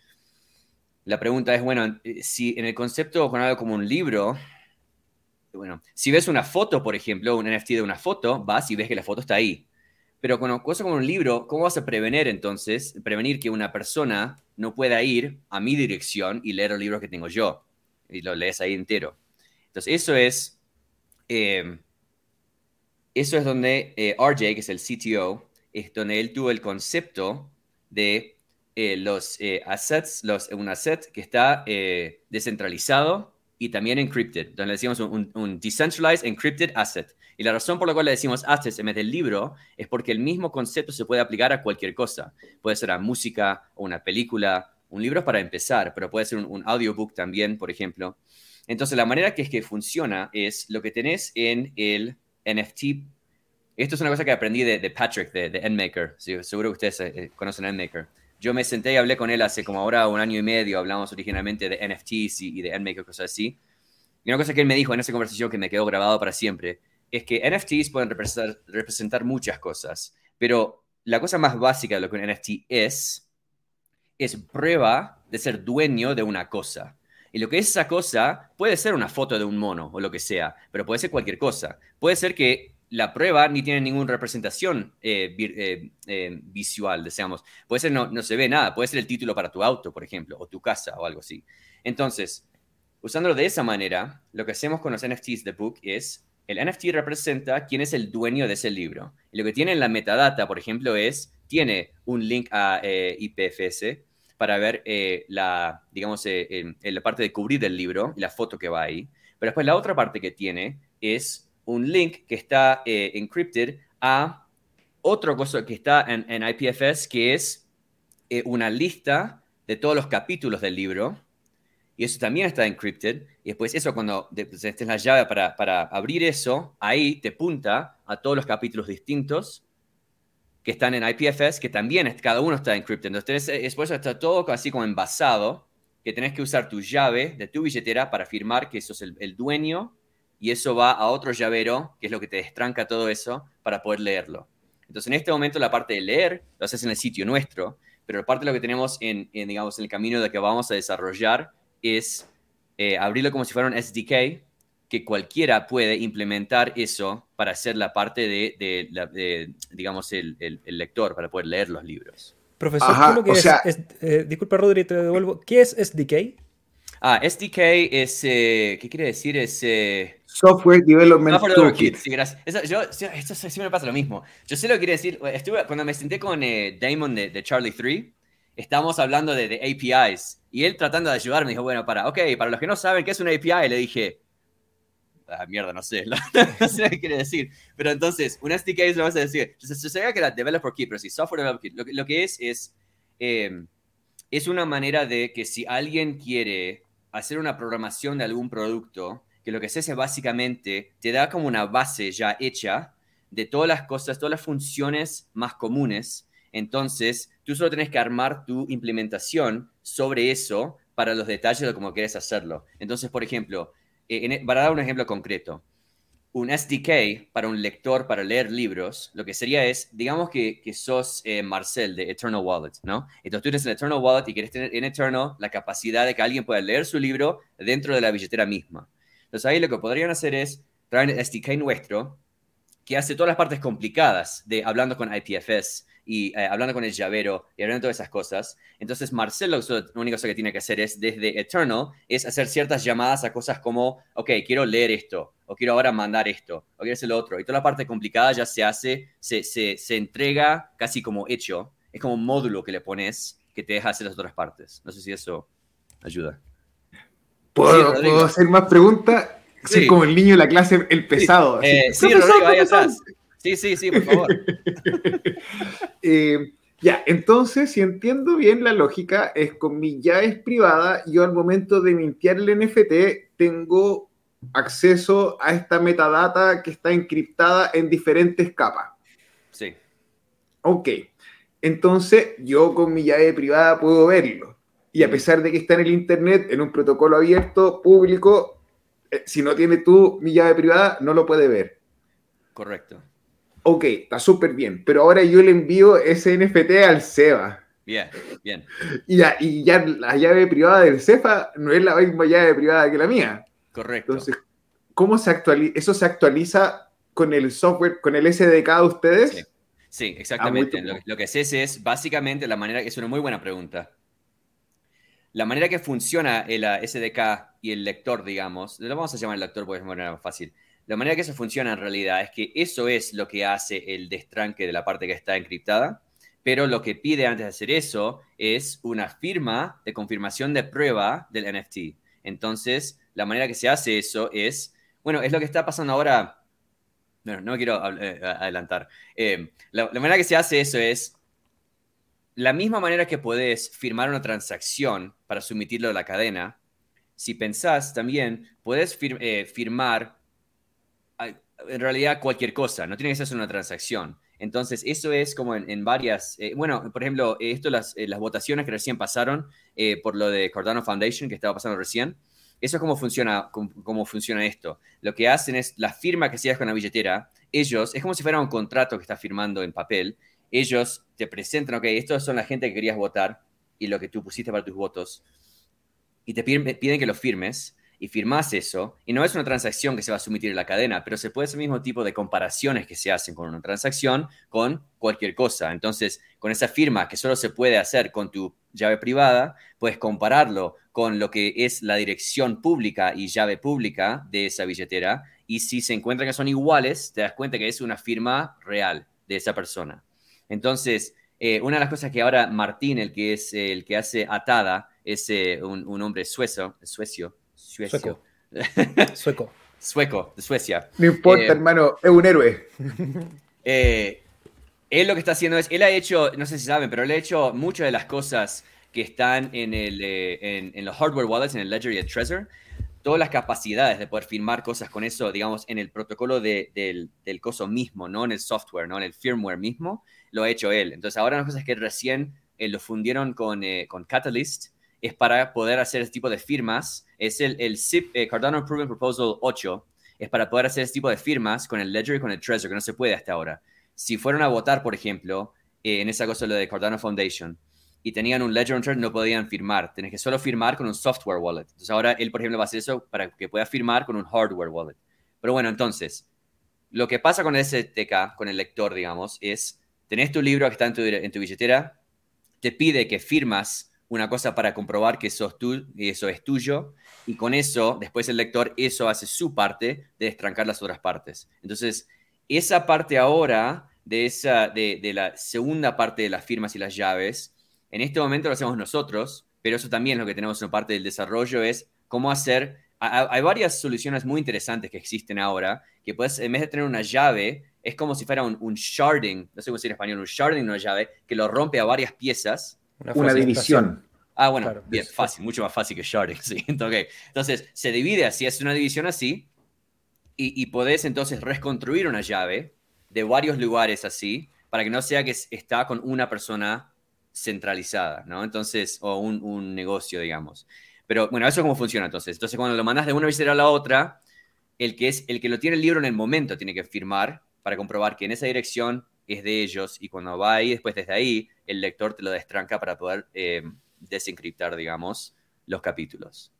la pregunta es, bueno, eh, si en el concepto con algo como un libro, bueno, si ves una foto, por ejemplo, un NFT de una foto, vas y ves que la foto está ahí. Pero con cosas como un libro, ¿cómo vas a prevenir entonces, prevenir que una persona no pueda ir a mi dirección y leer el libro que tengo yo? Y lo lees ahí entero. Entonces, eso es, eh, eso es donde eh, RJ, que es el CTO, es donde él tuvo el concepto de eh, los eh, assets, los, un asset que está eh, descentralizado y también encrypted, donde le decimos un, un, decentralized encrypted asset. Y la razón por la cual le decimos assets en vez del libro es porque el mismo concepto se puede aplicar a cualquier cosa. Puede ser a música o una película. Un libro es para empezar, pero puede ser un, un audiobook también, por ejemplo. Entonces, la manera que es que funciona es lo que tenés en el NFT. Esto es una cosa que aprendí de, de Patrick, de, de Endmaker. Sí, seguro que ustedes eh, conocen Endmaker. Yo me senté y hablé con él hace como ahora un año y medio. Hablamos originalmente de NFTs y, y de Endmaker, cosas así. Y una cosa que él me dijo en esa conversación que me quedó grabado para siempre es que NFTs pueden representar, muchas cosas, pero la cosa más básica de lo que un NFT es, es prueba de ser dueño de una cosa. Y lo que es esa cosa puede ser una foto de un mono o lo que sea, pero puede ser cualquier cosa. Puede ser que la prueba ni tiene ninguna representación eh, eh, eh, visual, deseamos. Puede ser no, no se ve nada, puede ser el título para tu auto, por ejemplo, o tu casa o algo así. Entonces, usándolo de esa manera, lo que hacemos con los NFTs de Book es el NFT representa quién es el dueño de ese libro. Y lo que tiene en la metadata, por ejemplo, es tiene un link a eh, IPFS para ver la, digamos, la parte de cubrir el libro y la foto que va ahí. Pero después la otra parte que tiene es un link que está encrypted a otro cosa que está en IPFS, que es una lista de todos los capítulos del libro y eso también está encrypted. Y después eso, cuando estés la llave para, para, abrir eso, ahí te punta a todos los capítulos distintos que están en IPFS, que también cada uno está encrypted. Entonces, después está todo así como envasado, que tenés que usar tu llave de tu billetera para firmar que sos el, el dueño y eso va a otro llavero, que es lo que te destranca todo eso, para poder leerlo. Entonces, en este momento, la parte de leer lo haces en el sitio nuestro, pero parte de lo que tenemos en, en, digamos, en el camino de que vamos a desarrollar es eh, abrirlo como si fuera un SDK, que cualquiera puede implementar eso para hacer la parte de, digamos, el, lector, para poder leer los libros. Profesor, ¿qué lo que es, eh, disculpa, Rodri, te devuelvo. ¿Qué es SDK? Ah, SDK es, eh, ¿qué quiere decir? Es... Software Development Toolkit. Sí, gracias. yo, esto sí me pasa lo mismo. Yo sé lo que quiere decir. Estuve, cuando me senté con Damon de, de Charlie 3, estábamos hablando de, APIs y él tratando de ayudarme dijo, bueno, para, ok, para los que no saben qué es una API, le dije, ah, mierda, no sé, no sé qué quiere decir. Pero entonces, un SDK es lo vas a decir. Se, sabía que era Developer Key, pero sí, Software Developer Key. Lo, que es, es, em, es una manera de que si alguien quiere hacer una programación de algún producto, que lo que se hace básicamente te da como una base ya hecha de todas las cosas, todas las funciones más comunes. Entonces, Tú solo tienes que armar tu implementación sobre eso para los detalles de cómo quieres hacerlo. Entonces, por ejemplo, eh, e, para dar un ejemplo concreto, un SDK para un lector para leer libros, lo que sería es, digamos que, que sos eh, Marcel de Eternal Wallet, ¿no? Entonces tú eres el Eternal Wallet y quieres tener en Eternal la capacidad de que alguien pueda leer su libro dentro de la billetera misma. Entonces ahí lo que podrían hacer es traer el SDK nuestro que hace todas las partes complicadas de hablando con IPFS, y eh, hablando con el llavero y hablando de todas esas cosas. Entonces Marcelo lo único que tiene que hacer es desde Eternal es hacer ciertas llamadas a cosas como, ok, quiero leer esto, o quiero ahora mandar esto, o quiero hacer lo otro. Y toda la parte complicada ya se hace, se, se, se entrega casi como hecho. Es como un módulo que le pones que te deja hacer las otras partes. No sé si eso ayuda. ¿Puedo, hacer más preguntas? Soy como el niño de la clase, el pesado. Eh, sí, Rodrigo, ahí atrás. Sí, sí, sí, por favor. Eh, ya, entonces, si entiendo bien la lógica, es con mi llave privada, yo al momento de mintear el NFT tengo acceso a esta metadata que está encriptada en diferentes capas. Sí. Ok. Entonces, yo con mi llave privada puedo verlo. Y a pesar de que está en el Internet, en un protocolo abierto, público, eh, si no tiene tú mi llave privada, no lo puede ver. Correcto ok, está súper bien, pero ahora yo le envío ese NFT al SEBA. Bien, bien. Y ya, y ya la llave privada del CEFA no es la misma llave privada que la mía. Correcto. Entonces, ¿cómo se actualiza? ¿Eso se actualiza con el software, con el SDK de ustedes? Sí, exactamente. Ah, lo, que sé es básicamente la manera, es una muy buena pregunta. La manera que funciona el SDK y el lector, digamos, lo vamos a llamar el lector porque es manera más fácil. La manera que eso funciona en realidad es que eso es lo que hace el destranque de la parte que está encriptada, pero lo que pide antes de hacer eso es una firma de confirmación de prueba del NFT. Entonces, la manera que se hace eso es, bueno, es lo que está pasando ahora. Bueno, no quiero eh, adelantar. Eh, la, la manera que se hace eso es la misma manera que puedes firmar una transacción para someterlo a la cadena. Si pensás también, puedes eh, firmar en realidad cualquier cosa, no tiene que ser una transacción. Entonces, eso es como en, varias, eh, bueno, por ejemplo, esto, las, eh, las votaciones que recién pasaron eh, por lo de Cardano Foundation, que estaba pasando recién, eso es cómo funciona, cómo, funciona esto. Lo que hacen es la firma que se hace con la billetera, ellos, es como si fuera un contrato que estás firmando en papel, ellos te presentan, ok, estos son la gente que querías votar y lo que tú pusiste para tus votos, y te piden, que lo firmes, y firmas eso, y no es una transacción que se va a someter en la cadena, pero se puede hacer el mismo tipo de comparaciones que se hacen con una transacción con cualquier cosa. Entonces, con esa firma que solo se puede hacer con tu llave privada, puedes compararlo con lo que es la dirección pública y llave pública de esa billetera, y si se encuentran que son iguales, te das cuenta que es una firma real de esa persona. Entonces, Eh, una de las cosas que ahora Martín, el que es el que hace Atada, es eh, un, hombre suezo, suecio, suecio. Sueco. Sueco, de Suecia. No importa, hermano, es un héroe. él lo que está haciendo es, él ha hecho, no sé si saben, pero él ha hecho muchas de las cosas que están en, el, en, en, los hardware wallets, en el Ledger y el Trezor, todas las capacidades de poder firmar cosas con eso, digamos, en el protocolo del, del coso mismo, no en el software, no en el firmware mismo, lo ha hecho él. Entonces, ahora las cosas que recién eh, lo fundieron con, eh, con, Catalyst es para poder hacer este tipo de firmas. Es el, el ZIP, eh, Cardano Proven Proposal 8, es para poder hacer este tipo de firmas con el Ledger y con el Trezor, que no se puede hasta ahora. Si fueron a votar, por ejemplo, en esa cosa, lo de Cardano Foundation, y tenían un Ledger Trezor, no podían firmar. Tenés que solo firmar con un software wallet. Entonces ahora él, por ejemplo, va a hacer eso para que pueda firmar con un hardware wallet. Pero bueno, entonces, lo que pasa con el STK, con el lector, digamos, es, tenés tu libro que está en tu, en tu billetera, te pide que firmas una cosa para comprobar que eso, tú, eso es tuyo, y con eso, después el lector, eso hace su parte de destrancar las otras partes. Entonces, esa parte ahora, de, esa, de, de la segunda parte de las firmas y las llaves, en este momento lo hacemos nosotros, pero eso también es lo que tenemos en parte del desarrollo, es cómo hacer... Hay varias soluciones muy interesantes que existen ahora, que puedes, en vez de tener una llave, es como si fuera un, sharding, no sé cómo decir en español, un sharding una llave, que lo rompe a varias piezas. Una, división. Ah, bueno, bien, fácil, mucho más fácil que sharding, sí. Entonces, se divide así, es una división así, y, y podés entonces reconstruir una llave de varios lugares así, para que no sea que está con una persona centralizada, ¿no? Entonces, o un, negocio, digamos. Pero bueno, eso es cómo funciona entonces. Entonces, cuando lo mandas de una visera a la otra, el que, es, el que lo tiene el libro en el momento tiene que firmar para comprobar que en esa dirección es de ellos y cuando va ahí, después desde ahí, el lector te lo destranca para poder eh, desencriptar, digamos, los capítulos.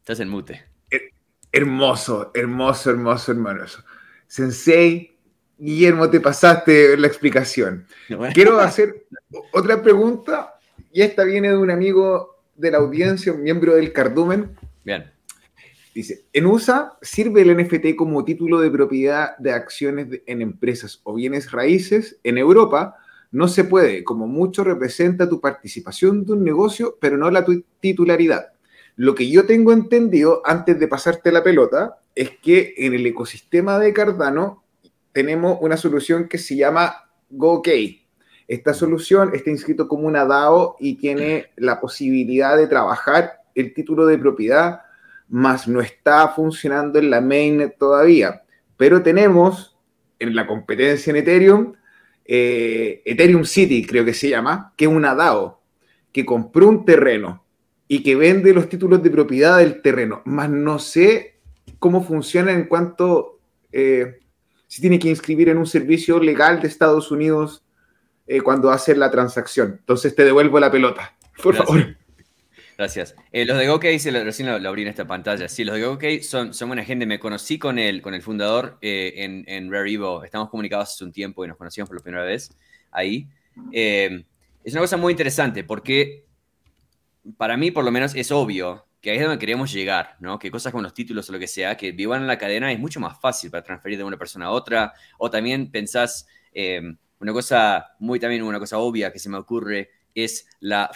Estás en mute. Hermoso, hermoso, hermoso, hermoso. Sensei, Guillermo, te pasaste la explicación. Quiero hacer otra pregunta, y esta viene de un amigo de la audiencia, un miembro del Cardumen. Bien. Dice, en USA sirve el NFT como título de propiedad de acciones en empresas o bienes raíces. En Europa no se puede, como mucho representa tu participación de un negocio, pero no la titularidad. Lo que yo tengo entendido, antes de pasarte la pelota, es que en el ecosistema de Cardano tenemos una solución que se llama GoKey. Esta solución está inscrito como una DAO y tiene la posibilidad de trabajar el título de propiedad, más no está funcionando en la mainnet todavía. Pero tenemos en la competencia en Ethereum, eh, Ethereum City creo que se llama, que es una DAO, que compró un terreno y que vende los títulos de propiedad del terreno, más no sé cómo funciona en cuanto eh, si tiene que inscribir en un servicio legal de Estados Unidos eh, cuando hace la transacción. Entonces te devuelvo la pelota, por favor. Gracias. Eh, los de GoKey, recién lo, abrí en esta pantalla. Sí, los de GoKey son, buena gente. Me conocí con el, con el fundador eh, en, en Rare Evo. Estamos comunicados hace un tiempo y nos conocimos por la primera vez ahí. es una cosa muy interesante porque para mí, por lo menos, es obvio que ahí es donde queremos llegar, ¿no? Que cosas como los títulos o lo que sea, que vivan en la cadena es mucho más fácil para transferir de una persona a otra, o también pensás, una cosa muy también, una cosa obvia que se me ocurre es la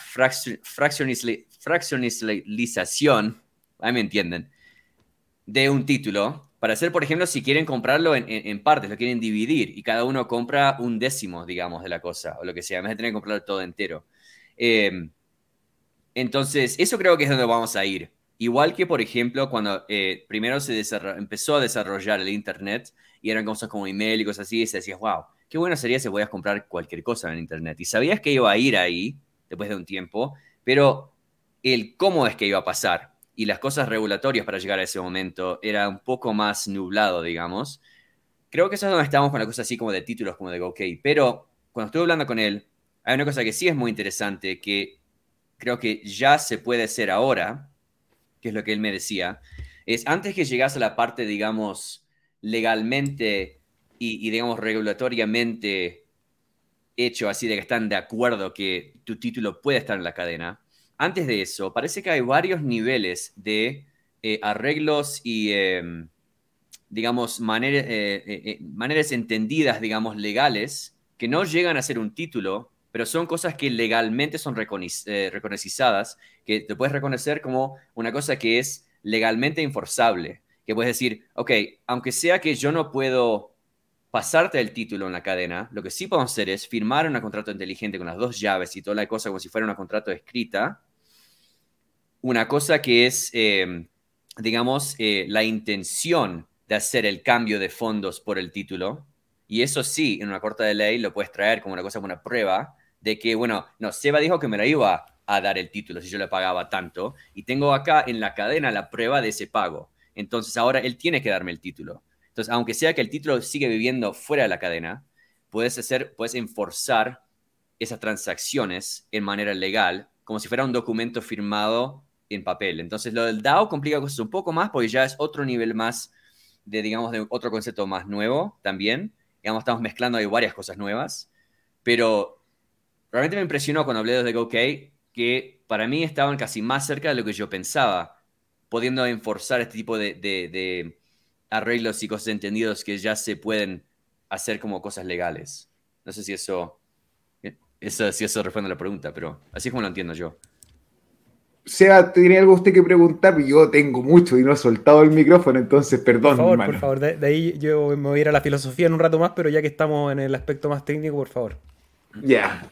fraccionalización, ahí me entienden, de un título, para hacer, por ejemplo, si quieren comprarlo en, partes, lo quieren dividir, y cada uno compra un décimo, digamos, de la cosa, o lo que sea, en vez de tener que comprarlo todo entero. Eh, entonces, eso creo que es donde vamos a ir. Igual que, por ejemplo, cuando eh, primero se empezó a desarrollar el Internet y eran cosas como email y cosas así, y se decía, wow, qué bueno sería si podías comprar cualquier cosa en Internet. Y sabías que iba a ir ahí después de un tiempo, pero el cómo es que iba a pasar y las cosas regulatorias para llegar a ese momento era un poco más nublado, digamos. Creo que eso es donde estamos con la cosa así como de títulos como de GoK. Pero cuando estuve hablando con él, hay una cosa que sí es muy interesante, que creo que ya se puede hacer ahora, que es lo que él me decía, es antes que llegase a la parte, digamos, legalmente y, digamos, regulatoriamente hecho así de que están de acuerdo que tu título puede estar en la cadena, antes de eso, parece que hay varios niveles de eh, arreglos y, em, digamos, eh, eh, maneras entendidas, digamos, legales que no llegan a ser un título, pero son cosas que legalmente son reconocidas, que te puedes reconocer como una cosa que es legalmente enforzable, que puedes decir, ok, aunque sea que yo no puedo pasarte el título en la cadena, lo que sí podemos hacer es firmar un contrato inteligente con las dos llaves y toda la cosa como si fuera un contrato escrita, una cosa que es, eh, digamos, eh, la intención de hacer el cambio de fondos por el título, y eso sí, en una corte de ley lo puedes traer como una cosa, como una prueba de que, bueno, no, Seba dijo que me la iba a dar el título si yo le pagaba tanto. Y tengo acá en la cadena la prueba de ese pago. Entonces ahora él tiene que darme el título. Entonces, aunque sea que el título sigue viviendo fuera de la cadena, puedes hacer, puedes enforzar esas transacciones en manera legal, como si fuera un documento firmado en papel. Entonces, lo del DAO complica cosas un poco más porque ya es otro nivel más de, digamos, de otro concepto más nuevo también digamos, estamos mezclando ahí varias cosas nuevas, pero realmente me impresionó cuando hablé de GoK que para mí estaban casi más cerca de lo que yo pensaba, pudiendo enforzar este tipo de, arreglos y cosas entendidos que ya se pueden hacer como cosas legales. No sé si eso, eso, si eso responde a la pregunta, pero así es como lo entiendo yo. Sea, ¿tiene algo usted que preguntar? Yo tengo mucho y no he soltado el micrófono, entonces perdón. Por favor, por favor. De, ahí yo me voy a ir a la filosofía en un rato más, pero ya que estamos en el aspecto más técnico, por favor. Ya.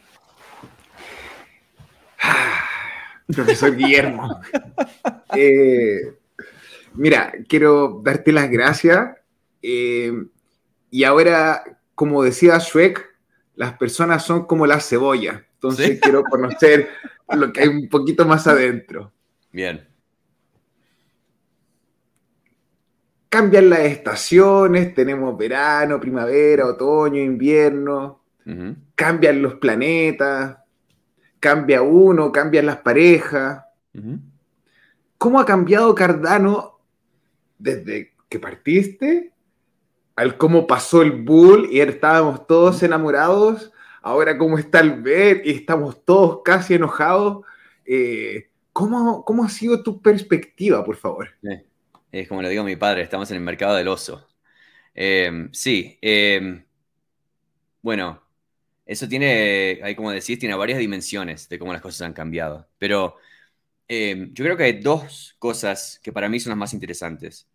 Profesor Guillermo. Eh, mira, quiero darte las gracias. Eh, y ahora, como decía Shrek, las personas son como la cebolla. Entonces quiero conocer lo que hay un poquito más adentro. Bien. Cambian las estaciones, tenemos verano, primavera, otoño, invierno, cambian los planetas, cambia uno, cambian las parejas. ¿Cómo ha cambiado Cardano desde que partiste al cómo pasó el bull y estábamos todos enamorados ahora cómo está el ver estamos todos casi enojados. Eh, ¿cómo, ¿cómo, ha sido tu perspectiva, por favor? Es como lo digo mi padre, estamos en el mercado del oso. Eh, sí, eh, bueno, eso tiene, hay como decís, tiene varias dimensiones de cómo las cosas han cambiado. Pero yo creo que hay dos cosas que para mí son las más interesantes.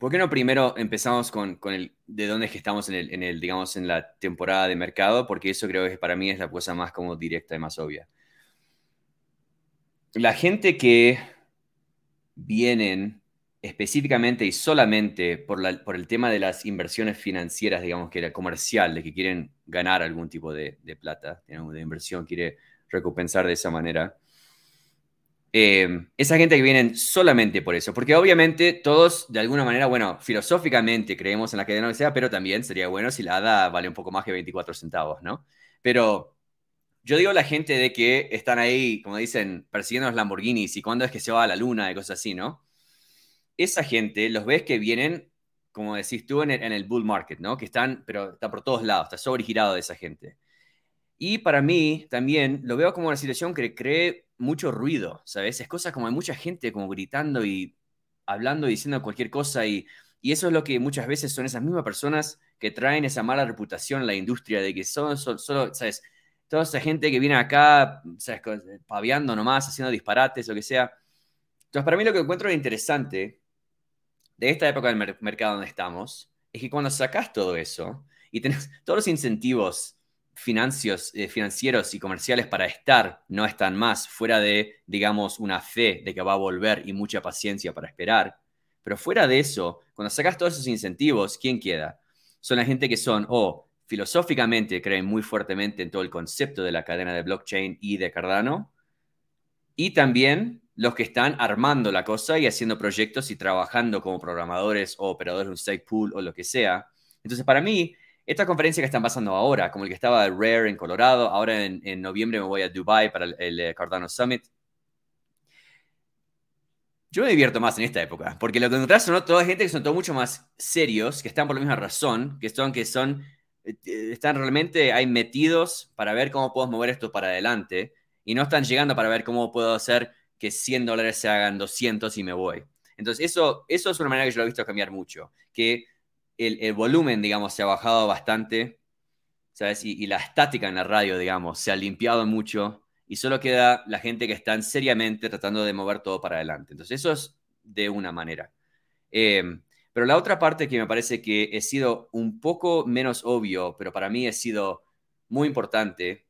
¿Por qué no primero empezamos con, el de dónde es que estamos en el, en el, digamos, en la temporada de mercado? Porque eso creo que para mí es la cosa más como directa y más obvia. La gente que vienen específicamente y solamente por, la, por el tema de las inversiones financieras, digamos que era comercial, de que quieren ganar algún tipo de, de plata, de inversión, quiere recompensar de esa manera eh, esa gente que vienen solamente por eso, porque obviamente todos de alguna manera, bueno, filosóficamente creemos en la cadena sea, pero también sería bueno si la ADA vale un poco más que 24 centavos, ¿no? Pero yo digo a la gente de que están ahí, como dicen, persiguiendo los Lamborghinis y cuándo es que se va a la luna y cosas así, ¿no? Esa gente los ves que vienen, como decís tú, en el, bull market, ¿no? Que están, pero está por todos lados, está sobregirado de esa gente. Y para mí también lo veo como una situación que cree mucho ruido, ¿sabes? Es cosa como hay mucha gente como gritando y hablando y diciendo cualquier cosa y, eso es lo que muchas veces son esas mismas personas que traen esa mala reputación en la industria de que son solo, ¿sabes? Toda esa gente que viene acá, ¿sabes? Paviando nomás, haciendo disparates, lo que sea. Entonces, para mí lo que encuentro interesante de esta época del mercado donde estamos es que cuando sacas todo eso y tenés todos los incentivos financios, eh, financieros y comerciales para estar no están más, fuera de, digamos, una fe de que va a volver y mucha paciencia para esperar. Pero fuera de eso, cuando sacas todos esos incentivos, ¿quién queda? Son la gente que son o filosóficamente creen muy fuertemente en todo el concepto de la cadena de blockchain y de Cardano, y también los que están armando la cosa y haciendo proyectos y trabajando como programadores o operadores de un stake pool o lo que sea. Entonces, para mí, esta conferencia que están pasando ahora, como el que estaba Rare en Colorado, ahora en, noviembre me voy a Dubai para el, eh, Cardano Summit. Yo me divierto más en esta época, porque lo que encontrás son toda gente que son todos mucho más serios, que están por la misma razón, que son, que son, eh, están realmente ahí metidos para ver cómo puedo mover esto para adelante, y no están llegando para ver cómo puedo hacer que 100 dólares se hagan 200 y me voy. Entonces, eso, eso es una manera que yo lo he visto cambiar mucho, que el, volumen, digamos, se ha bajado bastante ¿sabes? Y, la estática en la radio, digamos, se ha limpiado mucho y solo queda la gente que están seriamente tratando de mover todo para adelante. Entonces, eso es de una manera. Em, pero la otra parte que me parece que he sido un poco menos obvio, pero para mí ha sido muy importante,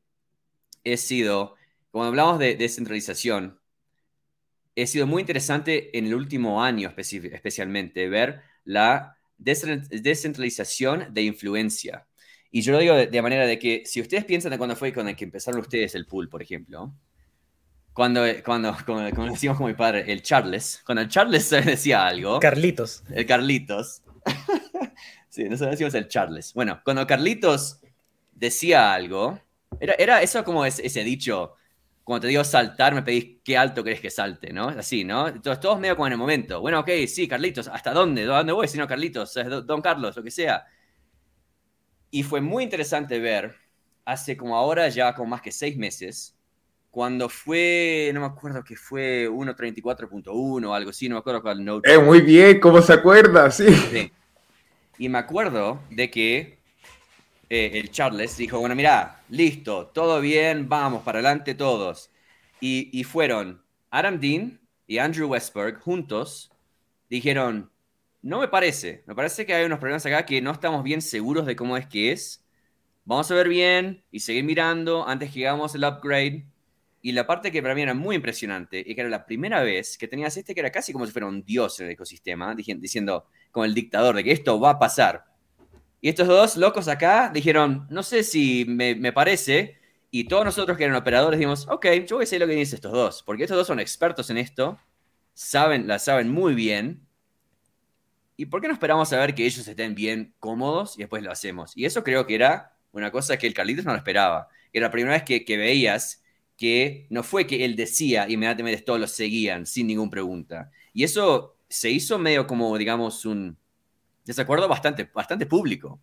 he sido, cuando hablamos de descentralización, he sido muy interesante en el último año especialmente ver la descentralización de influencia. Y yo lo digo de, manera de que si ustedes piensan de cuando fue con el que empezaron ustedes el pool, por ejemplo, cuando, cuando, como, decimos con mi padre, el Charles, cuando el Charles decía algo. Carlitos. El Carlitos. sí, nosotros decimos el Charles. Bueno, cuando Carlitos decía algo, era, era eso como ese dicho, cuando te digo saltar, me pedís qué alto crees que salte, ¿no? Así, ¿no? Entonces, todos medio como en el momento. Bueno, ok, sí, Carlitos, ¿hasta dónde? ¿A dónde voy? Si no, Carlitos, Don Carlos, lo que sea. Y fue muy interesante ver, hace como ahora ya como más que seis meses, cuando fue, no me acuerdo que fue 1.34.1 o algo así, no me acuerdo cuál note. Eh, muy bien, ¿cómo se acuerda? Sí. sí. Y me acuerdo de que eh, el Charles dijo, bueno, mira, listo, todo bien, vamos, para adelante todos. Y, y fueron Adam Dean y Andrew Westberg juntos, dijeron, no me parece. Me parece que hay unos problemas acá que no estamos bien seguros de cómo es que es. Vamos a ver bien y seguir mirando antes que hagamos el upgrade. Y la parte que para mí era muy impresionante y que era la primera vez que tenías este que era casi como si fuera un dios en el ecosistema, diciendo como el dictador de que esto va a pasar. Y estos dos locos acá dijeron, no sé si me, me parece. Y todos nosotros que eran operadores dijimos, ok, yo voy a decir lo que dicen estos dos, porque estos dos son expertos en esto, saben, la saben muy bien ¿Y por qué no esperamos a ver que ellos estén bien cómodos y después lo hacemos? Y eso creo que era una cosa que el Carlitos no lo esperaba. Era la primera vez que, veías que no fue que él decía y inmediatamente todos lo seguían sin ninguna pregunta. Y eso se hizo medio como, digamos, un desacuerdo bastante, bastante público.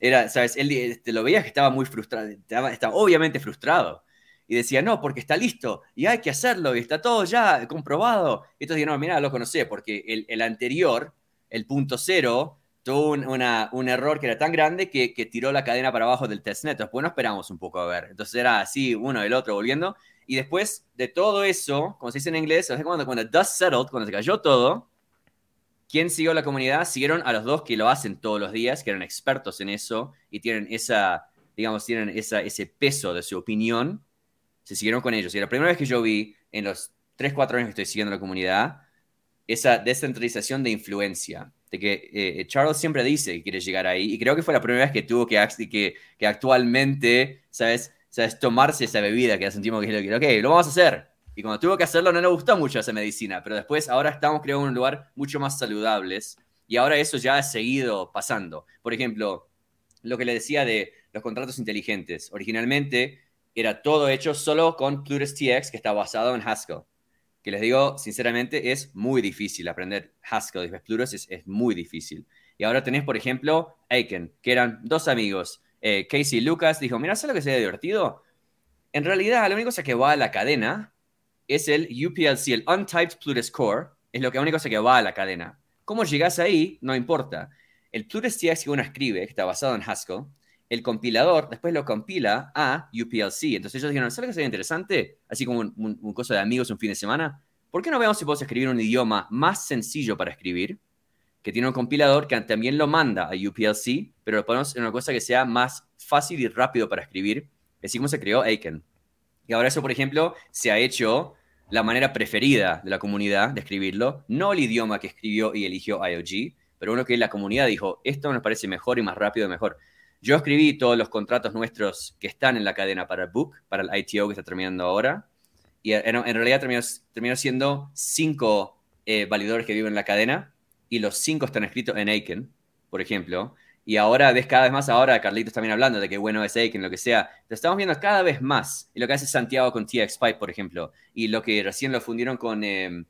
Era, ¿sabes? Él te este, lo veías que estaba muy frustrado, estaba, obviamente frustrado. Y decía, no, porque está listo y hay que hacerlo y está todo ya comprobado. Y entonces no, mira, lo conocé, porque el, el anterior el punto cero tuvo un, error que era tan grande que, tiró la cadena para abajo del testnet. Después no esperamos un poco a ver. Entonces era así, uno, el otro, volviendo. Y después de todo eso, como se dice en inglés, cuando, cuando dust settled, cuando se cayó todo, ¿quién siguió la comunidad? Siguieron a los dos que lo hacen todos los días, que eran expertos en eso y tienen esa, digamos, tienen esa, ese peso de su opinión. Se siguieron con ellos. Y la primera vez que yo vi en los 3, 4 años que estoy siguiendo la comunidad, esa descentralización de influencia, de que eh, Charles siempre dice que quiere llegar ahí, y creo que fue la primera vez que tuvo que, que, que actualmente, ¿sabes? ¿sabes? Tomarse esa bebida que sentimos que es lo que, ok, lo vamos a hacer. Y cuando tuvo que hacerlo no le gustó mucho esa medicina, pero después ahora estamos en un lugar mucho más saludables y ahora eso ya ha seguido pasando. Por ejemplo, lo que le decía de los contratos inteligentes. Originalmente era todo hecho solo con Plutus TX, que está basado en Haskell que les digo, sinceramente, es muy difícil aprender Haskell y Pluros, es, es muy difícil. Y ahora tenés, por ejemplo, Aiken, que eran dos amigos, eh, Casey y Lucas, dijo, mira, ¿sabes lo que sería divertido? En realidad, la única cosa que va a la cadena es el UPLC, el Untyped Plutus Core, es lo que única cosa que va a la cadena. ¿Cómo llegas ahí? No importa. El Plutus TX que uno escribe, que está basado en Haskell, el compilador después lo compila a UPLC. Entonces ellos dijeron, ¿sabes qué sería interesante? Así como un, un, cosa de amigos un fin de semana. ¿Por qué no veamos si podemos escribir un idioma más sencillo para escribir? Que tiene un compilador que también lo manda a UPLC, pero lo ponemos en una cosa que sea más fácil y rápido para escribir. Así como se creó Aiken. Y ahora eso, por ejemplo, se ha hecho la manera preferida de la comunidad de escribirlo. No el idioma que escribió y eligió IOG, pero uno que la comunidad dijo, esto nos parece mejor y más rápido mejor. Yo escribí todos los contratos nuestros que están en la cadena para el book, para el ITO que está terminando ahora. Y en, realidad terminó, siendo cinco eh, que viven en la cadena y los cinco están escritos en Aiken, por ejemplo. Y ahora ves cada vez más, ahora Carlitos también hablando de que bueno es Aiken, lo que sea. Lo estamos viendo cada vez más. Y lo que hace Santiago con TX Pipe, por ejemplo. Y lo que recién lo fundieron con... Eh,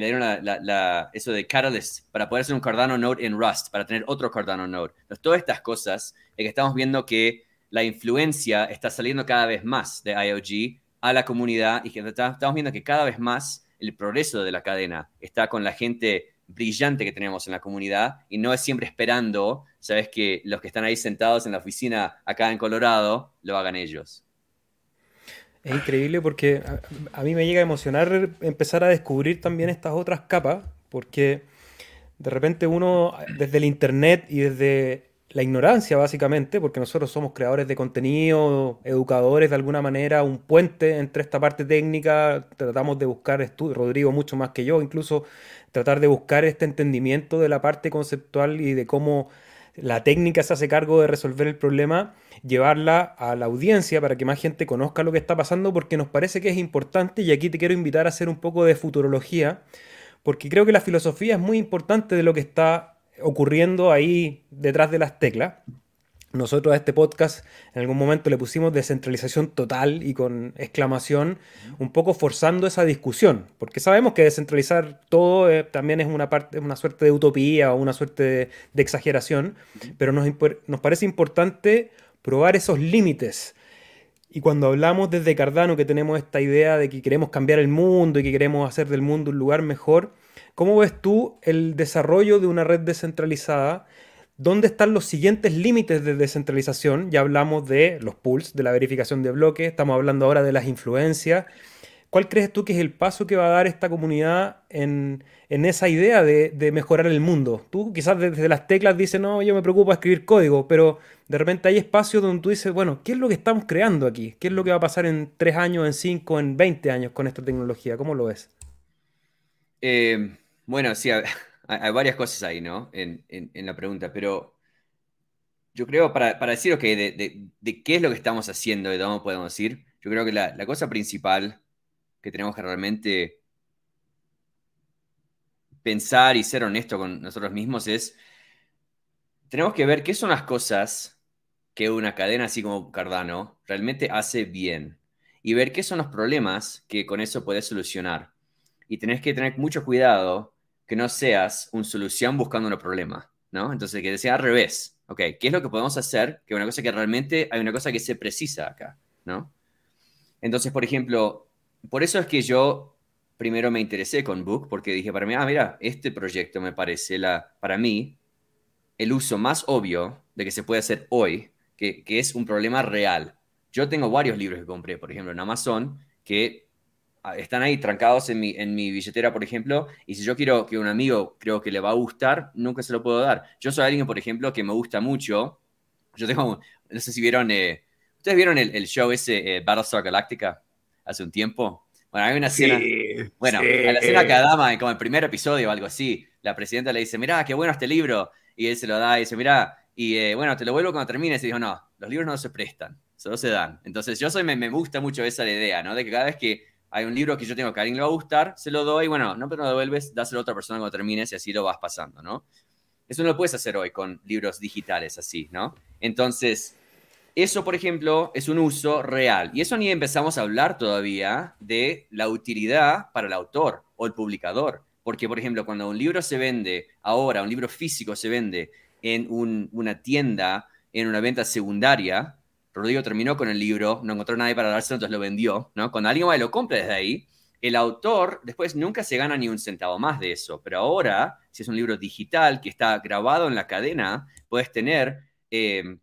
le eso de Catalyst para poder hacer un Cardano Node en Rust, para tener otro Cardano Node. Todas estas cosas es que estamos viendo que la influencia está saliendo cada vez más de IOG a la comunidad y que estamos viendo que cada vez más el progreso de la cadena está con la gente brillante que tenemos en la comunidad y no es siempre esperando, sabes, que los que están ahí sentados en la oficina acá en Colorado lo hagan ellos. Es increíble porque a, mí me llega a emocionar empezar a descubrir también estas otras capas, porque de repente uno desde el Internet y desde la ignorancia básicamente, porque nosotros somos creadores de contenido, educadores de alguna manera, un puente entre esta parte técnica, tratamos de buscar estudios, Rodrigo mucho más que yo, incluso tratar de buscar este entendimiento de la parte conceptual y de cómo la técnica se hace cargo de resolver el problema, llevarla a la audiencia para que más gente conozca lo que está pasando, porque nos parece que es importante y aquí te quiero invitar a hacer un poco de futurología, porque creo que la filosofía es muy importante de lo que está ocurriendo ahí detrás de las teclas. Nosotros a este podcast en algún momento le pusimos descentralización total y con exclamación, un poco forzando esa discusión, porque sabemos que descentralizar todo eh, también es una, parte, una suerte de utopía o una suerte de, exageración, pero nos, nos parece importante probar esos límites. Y cuando hablamos desde Cardano que tenemos esta idea de que queremos cambiar el mundo y que queremos hacer del mundo un lugar mejor, ¿Cómo ves tú el desarrollo de una red descentralizada? ¿Dónde están los siguientes límites de descentralización? Ya hablamos de los pools, de la verificación de bloques, estamos hablando ahora de las influencias. ¿Cuál crees tú que es el paso que va a dar esta comunidad en, esa idea de, mejorar el mundo? Tú quizás desde las teclas dices, no, yo me preocupo de escribir código, pero de repente hay espacios donde tú dices, bueno, ¿qué es lo que estamos creando aquí? ¿Qué es lo que va a pasar en tres años, en cinco, en 20 años con esta tecnología? ¿Cómo lo ves? Eh, bueno, sí, hay, varias cosas ahí, ¿no? En, la pregunta, pero yo creo, para, para decir, ok, de, de, qué es lo que estamos haciendo, de dónde podemos ir, yo creo que la, cosa principal que tenemos que realmente pensar y ser honesto con nosotros mismos es, tenemos que ver qué son las cosas que una cadena así como Cardano realmente hace bien y ver qué son los problemas que con eso puedes solucionar. Y tenés que tener mucho cuidado que no seas una solución buscando un problema, ¿no? Entonces, que sea al revés. Ok, ¿qué es lo que podemos hacer? Que una cosa que realmente hay una cosa que se precisa acá, ¿no? Entonces, por ejemplo, por eso es que yo primero me interesé con Book, porque dije para mí, ah, mira, este proyecto me parece, la, para mí, el uso más obvio de que se puede hacer hoy, que, que es un problema real. Yo tengo varios libros que compré, por ejemplo, en Amazon, que están ahí trancados en mi, en mi billetera, por ejemplo, y si yo quiero que un amigo creo que le va a gustar, nunca se lo puedo dar. Yo soy alguien, por ejemplo, que me gusta mucho. Yo tengo, no sé si vieron, eh, ¿ustedes vieron el, show ese, eh, Battlestar Galactica, hace un tiempo? Bueno, hay una escena, bueno, a la escena que Adama, como el primer episodio o algo así, la presidenta le dice, mira, qué bueno este libro, y él se lo da y dice, mira, y eh, bueno, te lo vuelvo cuando termines, y dijo, no, los libros no se prestan, solo se dan. Entonces yo soy, me, me gusta mucho esa idea, ¿no? De que cada vez que hay un libro que yo tengo que a alguien le va a gustar, se lo doy, bueno, no, pero no lo devuelves, dáselo a otra persona cuando termines y así lo vas pasando, ¿no? Eso no lo puedes hacer hoy con libros digitales así, ¿no? Entonces, eso, por ejemplo, es un uso real. Y eso ni empezamos a hablar todavía de la utilidad para el autor o el publicador. Porque, por ejemplo, cuando un libro se vende ahora, un libro físico se vende en una tienda, en una venta secundaria, Rodrigo terminó con el libro, no encontró nadie para dárselo, entonces lo vendió, ¿no? Cuando alguien va y lo compra desde ahí, el autor después nunca se gana ni un centavo más de eso, pero ahora, si es un libro digital que está grabado en la cadena, puedes tener em,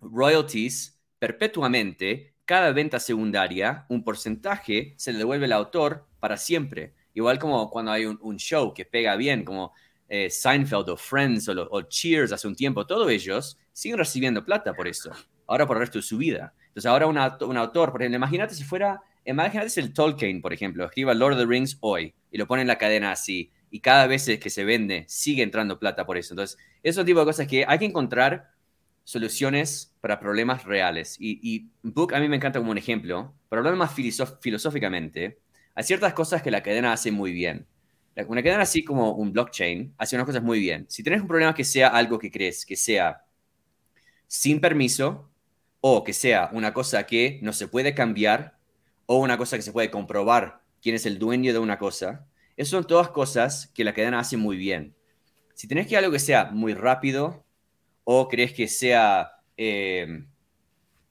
royalties perpetuamente, cada venta secundaria, un porcentaje se le devuelve al autor para siempre. Igual como cuando hay un, show que pega bien, como eh, Seinfeld o Friends o, o Cheers hace un tiempo, todos ellos siguen recibiendo plata por eso ahora por el resto de su vida. Entonces ahora un, autor, por ejemplo, imagínate si fuera, imagínate si el Tolkien, por ejemplo, escriba Lord of the Rings hoy y lo pone en la cadena así y cada vez que se vende sigue entrando plata por eso. Entonces, esos tipo de cosas que hay que encontrar soluciones para problemas reales. Y, Book a mí me encanta como un ejemplo, pero hablando más filosóficamente, hay ciertas cosas que la cadena hace muy bien. Una cadena así como un blockchain hace unas cosas muy bien. Si tienes un problema que sea algo que crees, que sea sin permiso, o que sea una cosa que no se puede cambiar o una cosa que se puede comprobar quién es el dueño de una cosa. Esas son todas cosas que la cadena hace muy bien. Si tenés que algo que sea muy rápido o crees que sea... Eh,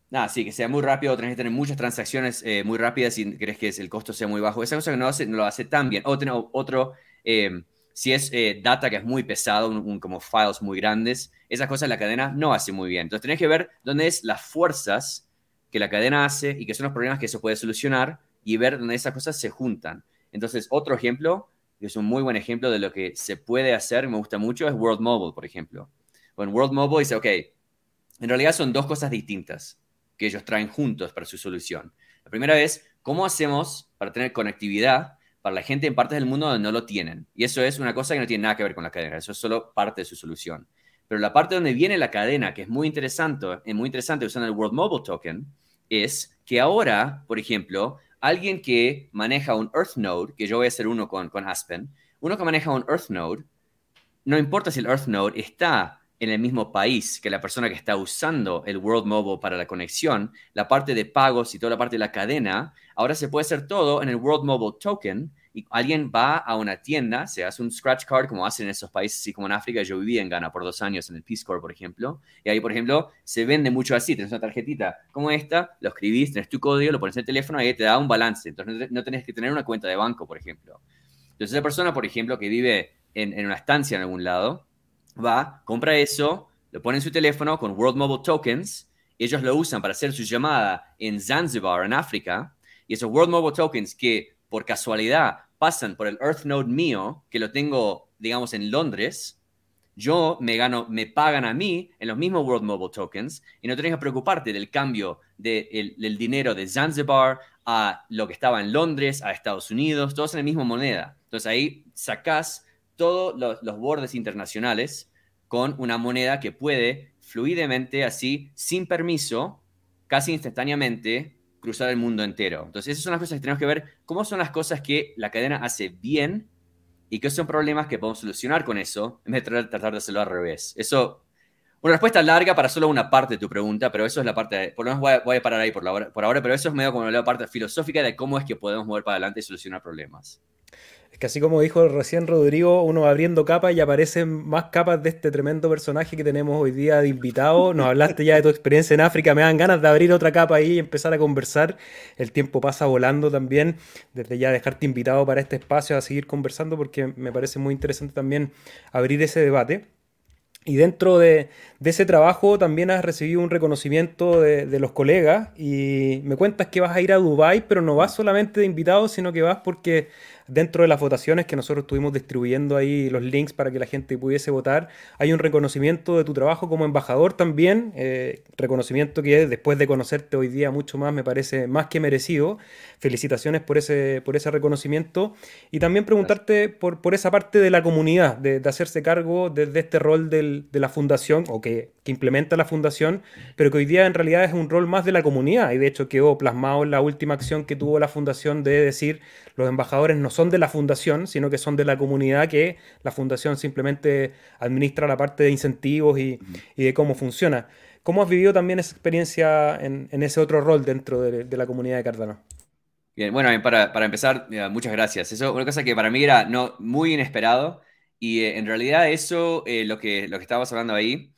nada, sí, que sea muy rápido, o tenés que tener muchas transacciones eh, muy rápidas y crees que el costo sea muy bajo. Esa cosa que no, hace, lo hace tan bien. O tener otro, eh, si es eh, data que es muy pesado, como files muy grandes, esas cosas la cadena no hace muy bien. Entonces tenés que ver dónde es las fuerzas que la cadena hace y qué son los problemas que eso puede solucionar y ver dónde esas cosas se juntan. Entonces, otro ejemplo, que es un muy buen ejemplo de lo que se puede hacer, me gusta mucho, es World Mobile, por ejemplo. Bueno, World Mobile dice, ok, en realidad son dos cosas distintas que ellos traen juntos para su solución. La primera es, ¿cómo hacemos para tener conectividad para la gente en partes del mundo donde no lo tienen. Y eso es una cosa que no tiene nada que ver con la cadena, eso es solo parte de su solución. Pero la parte donde viene la cadena, que es muy interesante, es muy interesante usando el World Mobile Token, es que ahora, por ejemplo, alguien que maneja un Earth Node, que yo voy a hacer uno con, con Aspen, uno que maneja un Earth Node, no importa si el Earth Node está en el mismo país que la persona que está usando el World Mobile para la conexión, la parte de pagos y toda la parte de la cadena, ahora se puede hacer todo en el World Mobile Token y alguien va a una tienda, se hace un scratch card como hacen en esos países, así como en África, yo viví en Ghana por dos años en el Peace Corps, por ejemplo, y ahí, por ejemplo, se vende mucho así, tienes una tarjetita como esta, lo escribís, tenés tu código, lo pones en el teléfono y ahí te da un balance, entonces no tenés que tener una cuenta de banco, por ejemplo. Entonces esa persona, por ejemplo, que vive en, en una estancia en algún lado, va, compra eso, lo pone en su teléfono con World Mobile Tokens, ellos lo usan para hacer su llamada en Zanzibar, en África, y esos World Mobile Tokens que por casualidad pasan por el Earth Node mío, que lo tengo, digamos, en Londres, yo me gano, me pagan a mí en los mismos World Mobile Tokens y no tenés que preocuparte del cambio del dinero de Zanzibar a lo que estaba en Londres, a Estados Unidos, todos en la misma moneda. Entonces ahí sacás todos los, bordes internacionales con una moneda que puede fluidamente, así, sin permiso, casi instantáneamente, cruzar el mundo entero. Entonces, esas son las cosas que tenemos que ver, cómo son las cosas que la cadena hace bien y qué son problemas que podemos solucionar con eso, en vez de tratar de hacerlo al revés. Eso, una respuesta larga para solo una parte de tu pregunta, pero eso es la parte, por lo menos voy a, parar ahí por, por ahora, pero eso es medio como la parte filosófica de cómo es que podemos mover para adelante y solucionar problemas. Es que así como dijo recién Rodrigo, uno abriendo capas y aparecen más capas de este tremendo personaje que tenemos hoy día de invitado. Nos hablaste ya de tu experiencia en África, me dan ganas de abrir otra capa ahí y empezar a conversar. El tiempo pasa volando también. Desde ya dejarte invitado para este espacio a seguir conversando porque me parece muy interesante también abrir ese debate. Y dentro de, ese trabajo también has recibido un reconocimiento de, de, los colegas y me cuentas que vas a ir a Dubai, pero no vas solamente de invitado, sino que vas porque dentro de las votaciones que nosotros estuvimos distribuyendo ahí los links para que la gente pudiese votar, hay un reconocimiento de tu trabajo como embajador también, eh, reconocimiento que después de conocerte hoy día mucho más me parece más que merecido. Felicitaciones por ese, por ese reconocimiento. Y también preguntarte por, por esa parte de la comunidad, de, hacerse cargo desde este rol de la fundación o que, que implementa la fundación, pero que hoy día en realidad es un rol más de la comunidad. Y de hecho quedó plasmado en la última acción que tuvo la fundación de decir los embajadores no son de la fundación, sino que son de la comunidad que la fundación simplemente administra la parte de incentivos y, de cómo funciona. ¿Cómo has vivido también esa experiencia en, ese otro rol dentro de, la comunidad de Cardano? Bien, bueno, para, para empezar, muchas gracias. Eso es una cosa que para mí era no, muy inesperado y eh, en realidad eso, eh, lo, que, lo que estabas hablando ahí,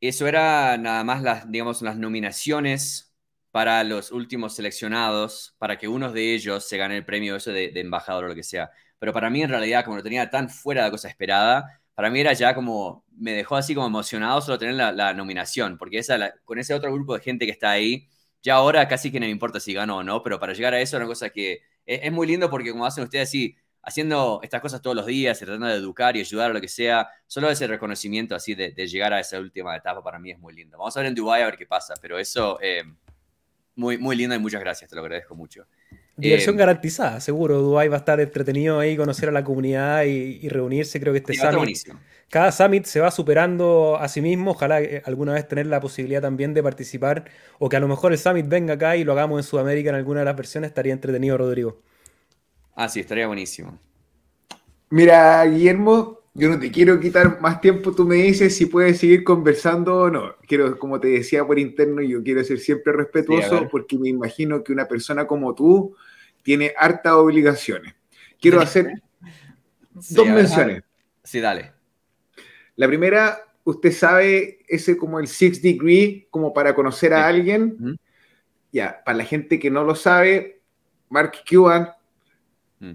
eso era nada más las, digamos, las nominaciones para los últimos seleccionados, para que uno de ellos se gane el premio eso de, embajador o lo que sea. Pero para mí, en realidad, como lo tenía tan fuera de la cosa esperada, para mí era ya como, me dejó así como emocionado solo tener la, nominación, porque esa, con ese otro grupo de gente que está ahí, ya ahora casi que no me importa si gano o no, pero para llegar a eso es una cosa que es, muy lindo porque como hacen ustedes así, haciendo estas cosas todos los días, tratando de educar y ayudar o lo que sea, solo ese reconocimiento así de, llegar a esa última etapa para mí es muy lindo. Vamos a ver en Dubai a ver qué pasa, pero eso... Eh, muy, muy linda y muchas gracias, te lo agradezco mucho. Diversión eh, garantizada, seguro. Dubai va a estar entretenido ahí, conocer a la comunidad y, reunirse. Creo que este summit, cada summit se va superando a sí mismo. Ojalá alguna vez tener la posibilidad también de participar o que a lo mejor el summit venga acá y lo hagamos en Sudamérica en alguna de las versiones. Estaría entretenido, Rodrigo. Ah, sí, estaría buenísimo. Mira, Guillermo, yo no te quiero quitar más tiempo, tú me dices si puedes seguir conversando o no. Quiero, como te decía por interno, yo quiero ser siempre respetuoso porque me imagino que una persona como tú tiene hartas obligaciones. Quiero hacer dos menciones. Sí, dale. La primera, usted sabe ese como el six degree, como para conocer a alguien. Ya, para la gente que no lo sabe, Mark Cuban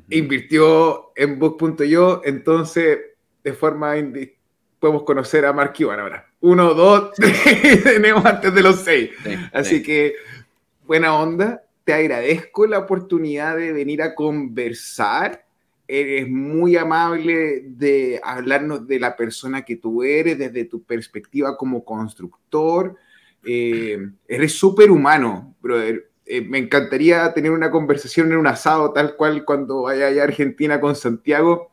invirtió en Book.io, entonces de forma podemos conocer a Mark Cuban ahora. Uno, dos, tenemos antes de los seis. Así que buena onda. Te agradezco la oportunidad de venir a conversar. Eres muy amable de hablarnos de la persona que tú eres, desde tu perspectiva como constructor. Eh, eres súper humano, brother. Eh, me encantaría tener una conversación en un asado, tal cual cuando vaya a Argentina con Santiago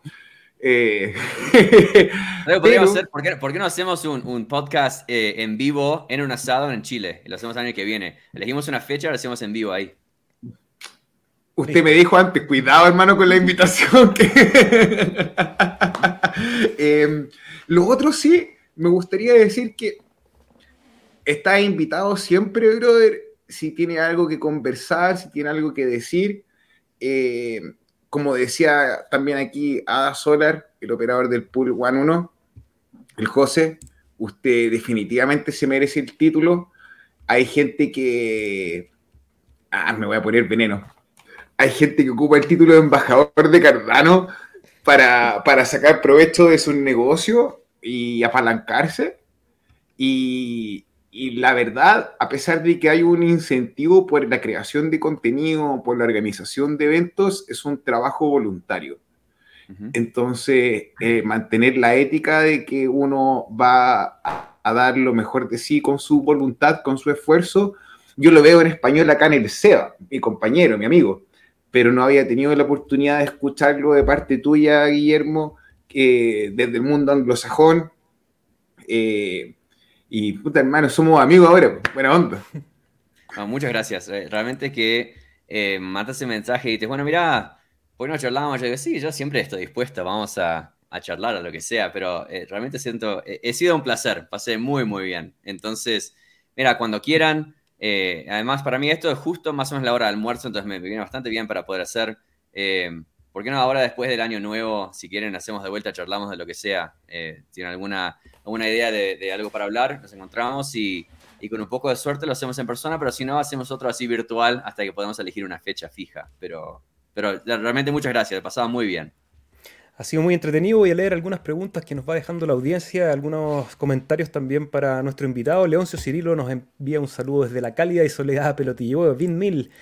eh, ¿por, qué, no hacemos un, podcast eh, en vivo en un asado en Chile? Lo hacemos el año que viene. Elegimos una fecha, lo hacemos en vivo ahí. Usted me dijo antes, cuidado hermano con la invitación. Em, lo otro sí, me gustaría decir que está invitado siempre, brother, si tiene algo que conversar, si tiene algo que decir. Eh, como decía también aquí Ada Solar, el operador del Pool One 1, el José, usted definitivamente se merece el título. Hay gente que... Ah, me voy a poner veneno. Hay gente que ocupa el título de embajador de Cardano para, para sacar provecho de su negocio y apalancarse. Y, y la verdad, a pesar de que hay un incentivo por la creación de contenido, por la organización de eventos, es un trabajo voluntario. Entonces, eh, mantener la ética de que uno va a, dar lo mejor de sí con su voluntad, con su esfuerzo, yo lo veo en español acá en el SEBA, mi compañero, mi amigo, pero no había tenido la oportunidad de escucharlo de parte tuya, Guillermo, desde el mundo anglosajón. Eh, y puta hermano, somos amigos ahora, buena onda. muchas gracias. Eh, realmente que eh, ese mensaje y dices, bueno, mira, hoy no charlamos. Yo digo, sí, yo siempre estoy dispuesto, vamos a, charlar a lo que sea, pero eh, realmente siento, he eh, sido un placer, pasé muy, muy bien. Entonces, mira, cuando quieran, además para mí esto es justo más o menos la hora de almuerzo, entonces me viene bastante bien para poder hacer. ¿Por qué no ahora después del año nuevo, si quieren, hacemos de vuelta, charlamos de lo que sea? ¿Tienen alguna una idea de, algo para hablar, nos encontramos y, con un poco de suerte lo hacemos en persona, pero si no, hacemos otro así virtual hasta que podamos elegir una fecha fija. Pero, realmente muchas gracias, pasaba muy bien. Ha sido muy entretenido. Voy a leer algunas preguntas que nos va dejando la audiencia, algunos comentarios también para nuestro invitado. Leoncio Cirilo nos envía un saludo desde la cálida y soledad Pelotillo, Vin Mil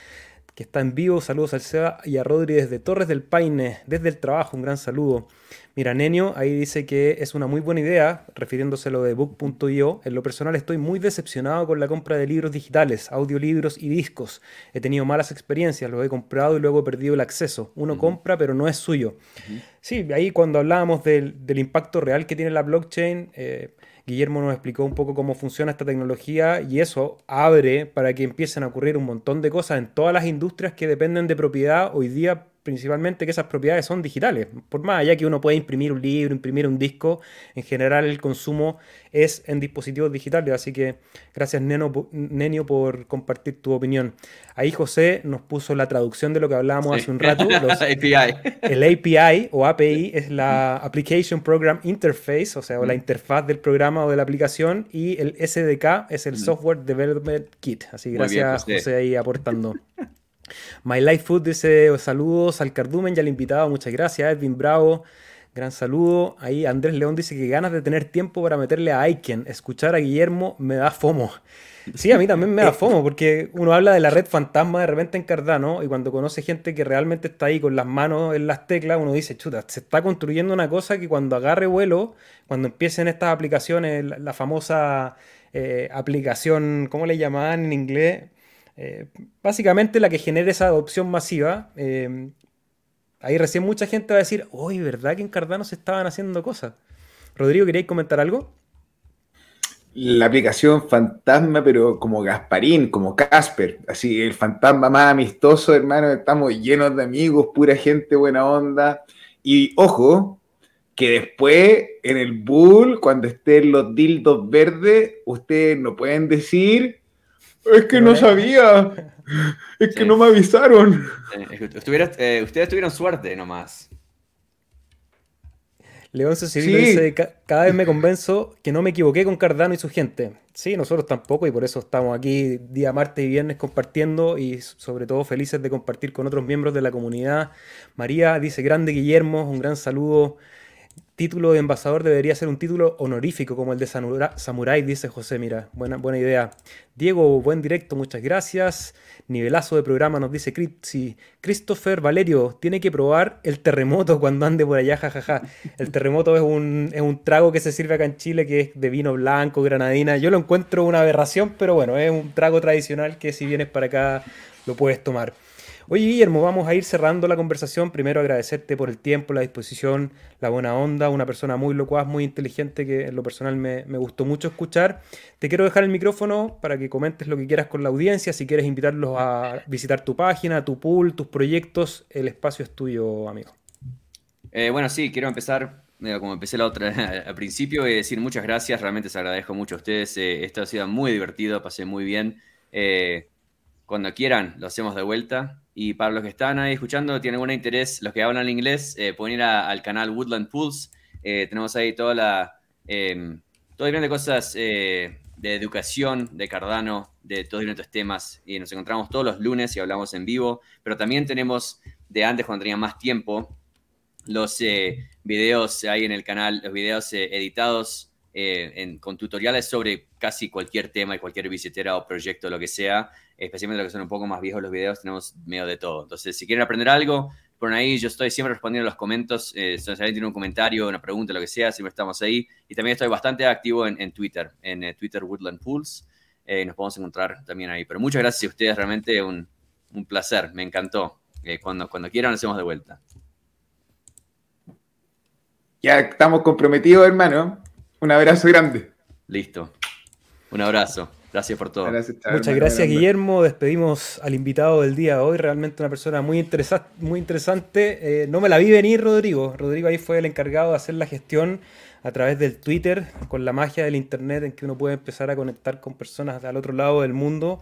que está en vivo. Saludos al Seba y a Rodri desde Torres del Paine, desde el trabajo. Un gran saludo. Mira, Nenio ahí dice que es una muy buena idea, refiriéndose a lo de book.io. En lo personal estoy muy decepcionado con la compra de libros digitales, audiolibros y discos. He tenido malas experiencias, los he comprado y luego he perdido el acceso. Uno compra, pero no es suyo. Sí, ahí cuando hablábamos del, impacto real que tiene la blockchain, eh, Guillermo nos explicó un poco cómo funciona esta tecnología y eso abre para que empiecen a ocurrir un montón de cosas en todas las industrias que dependen de propiedad hoy día principalmente que esas propiedades son digitales. Por más allá que uno pueda imprimir un libro, imprimir un disco, en general el consumo es en dispositivos digitales. Así que gracias Neno, Nenio por compartir tu opinión. Ahí José nos puso la traducción de lo que hablábamos hace un rato. API. El API o API es la Application Program Interface, o sea, la interfaz del programa o de la aplicación, y el SDK es el mm. Software Development Kit. Así que gracias José ahí aportando. My Life Food dice saludos al cardumen y al invitado, muchas gracias, Edwin Bravo, gran saludo. Ahí Andrés León dice que ganas de tener tiempo para meterle a Aiken, escuchar a Guillermo me da fomo. Sí, a mí también me da fomo, porque uno habla de la red fantasma de repente en Cardano y cuando conoce gente que realmente está ahí con las manos en las teclas, uno dice, chuta, se está construyendo una cosa que cuando agarre vuelo, cuando empiecen estas aplicaciones, la, famosa eh, aplicación, ¿cómo le llamaban en inglés? Eh, básicamente la que genera esa adopción masiva. Eh, ahí recién mucha gente va a decir, uy, ¿verdad que en Cardano se estaban haciendo cosas? Rodrigo, ¿queréis comentar algo? La aplicación fantasma, pero como Gasparín, como Casper, así el fantasma más amistoso, hermano, estamos llenos de amigos, pura gente buena onda. Y ojo, que después en el bull, cuando estén los dildos verdes, ustedes no pueden decir es que no sabía. Es que no me avisaron. Eh, ustedes tuvieron suerte nomás. Leoncio Civil dice, cada vez me convenzo que no me equivoqué con Cardano y su gente. Sí, nosotros tampoco y por eso estamos aquí día martes y viernes compartiendo y sobre todo felices de compartir con otros miembros de la comunidad. María dice, grande Guillermo, un gran saludo título de embajador debería ser un título honorífico como el de Samurai, dice José. Mira, buena, buena idea. Diego, buen directo, muchas gracias. Nivelazo de programa, nos dice Cripsi. Christopher Valerio, tiene que probar el terremoto cuando ande por allá, jajaja. El terremoto es un, es un trago que se sirve acá en Chile, que es de vino blanco, granadina. Yo lo encuentro una aberración, pero bueno, es un trago tradicional que si vienes para acá lo puedes tomar. Oye, Guillermo, vamos a ir cerrando la conversación. Primero agradecerte por el tiempo, la disposición, la buena onda, una persona muy locuaz, muy inteligente que en lo personal me, gustó mucho escuchar. Te quiero dejar el micrófono para que comentes lo que quieras con la audiencia. Si quieres invitarlos a visitar tu página, tu pool, tus proyectos, el espacio es tuyo, amigo. Eh, bueno, sí, quiero empezar como empecé la otra al principio, y decir muchas gracias, realmente les agradezco mucho a ustedes, eh, esto ha sido muy divertido, pasé muy bien. Eh, cuando quieran, lo hacemos de vuelta. Y para los que están ahí escuchando, tienen algún interés, los que hablan inglés, eh, pueden ir al canal Woodland Pools. Eh, tenemos ahí toda la, eh, todo de cosas eh, de educación, de Cardano, de todos diferentes temas. Y nos encontramos todos los lunes y hablamos en vivo. Pero también tenemos, de antes cuando tenía más tiempo, los videos ahí en el canal, los videos editados con tutoriales sobre casi cualquier tema y cualquier billetera o proyecto, lo que sea especialmente los que son un poco más viejos los videos, tenemos medio de todo. Entonces, si quieren aprender algo, por ahí yo estoy siempre respondiendo los comentarios, eh, si alguien tiene un comentario, una pregunta, lo que sea, siempre estamos ahí. Y también estoy bastante activo en, Twitter, en eh, Twitter Woodland Pools. Eh, nos podemos encontrar también ahí. Pero muchas gracias a ustedes, realmente un, un placer, me encantó. Eh, cuando, cuando quieran, nos hacemos de vuelta. Ya estamos comprometidos, hermano. Un abrazo grande. Listo. Un abrazo. Gracias por todo. Muchas gracias, Guillermo. Despedimos al invitado del día de hoy. Realmente una persona muy, muy interesante. Eh, no me la vi venir, Rodrigo. Rodrigo ahí fue el encargado de hacer la gestión a través del Twitter, con la magia del Internet, en que uno puede empezar a conectar con personas al otro lado del mundo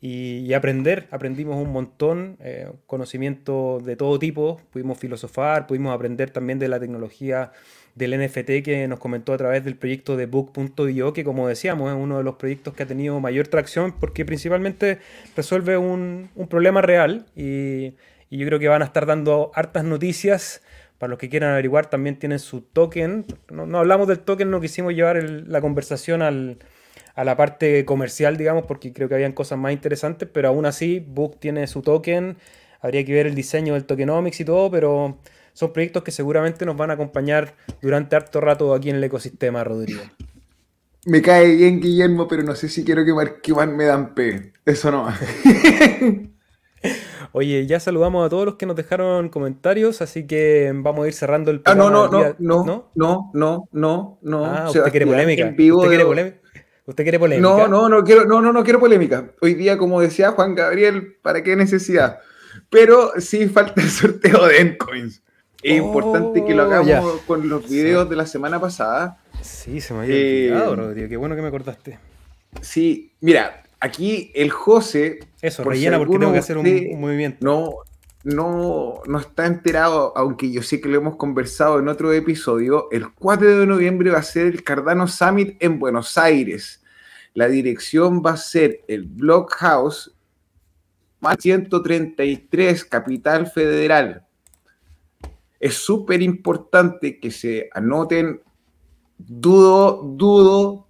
y, aprender. Aprendimos un montón, eh, conocimiento de todo tipo. Pudimos filosofar, pudimos aprender también de la tecnología del NFT que nos comentó a través del proyecto de Book.io, que como decíamos es uno de los proyectos que ha tenido mayor tracción porque principalmente resuelve un, problema real y, yo creo que van a estar dando hartas noticias. Para los que quieran averiguar, también tienen su token. No, hablamos del token, no quisimos llevar la conversación a la parte comercial, digamos, porque creo que habían cosas más interesantes, pero aún así, Book tiene su token. Habría que ver el diseño del tokenomics y todo, pero son proyectos que seguramente nos van a acompañar durante harto rato aquí en el ecosistema, Rodrigo. Me cae bien Guillermo, pero no sé si quiero que Marquiman me dan P. Eso no. Oye, ya saludamos a todos los que nos dejaron comentarios, así que vamos a ir cerrando el programa. Ah, no, no, no, no, no, no, no, no. Ah, usted quiere polémica. ¿Usted, quiere polémica? ¿Usted quiere polémica? No, no, no quiero, no, no, no quiero polémica. Hoy día, como decía Juan Gabriel, ¿para qué necesidad? Pero sí falta el sorteo de endcoins. Es importante que lo oh, hagamos con los videos de la semana pasada. Sí, se me había olvidado, eh, Rodrigo. Qué bueno que me cortaste. Sí, mira, aquí el José. Eso, rellena porque tengo que hacer un, movimiento. No, no, no está enterado, aunque yo sé que lo hemos conversado en otro episodio. El 4 de noviembre va a ser el Cardano Summit en Buenos Aires. La dirección va a ser el Blockhouse 133, Capital Federal es súper importante que se anoten. Dudo, dudo,